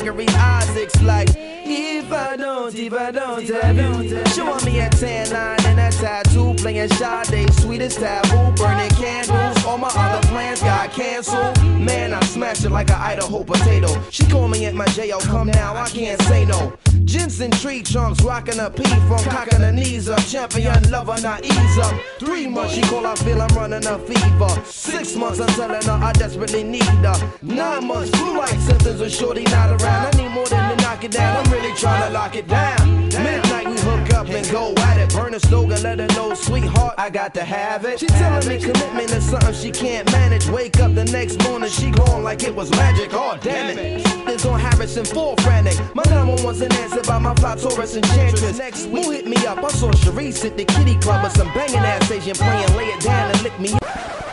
[SPEAKER 25] Gregory Isaacs like, If I don't, if I don't have you. Showing me a tan line and a tattoo, playing Sade, sweetest taboo, burning candles. All my other plans got canceled. Man, I smashed it like an Idaho potato. She call me at my jail, come now, I can't say no. Jensen tree trunks, rocking a P from cocking her knees up. Champion lover, not ease up. Three months, she call, I feel I'm running a fever. Six months, I'm telling her I desperately need her. Nine months, flu like symptoms of shorty not around. I need more than to knock it down, I'm really trying to lock it down. Midnight, we hook up and go at it. Burn a slogan, let her know, sweetheart, I got to have it. She telling me commitment is something she can't manage. Wake up the next morning, she gone like it was magic. Oh, damn it. This on Harrison, full frantic. My number one's an answer by my fly Taurus enchantress. Next week, hit me up? I saw Sharice at the kitty club with some banging ass Asian playing, lay it down and lick me up.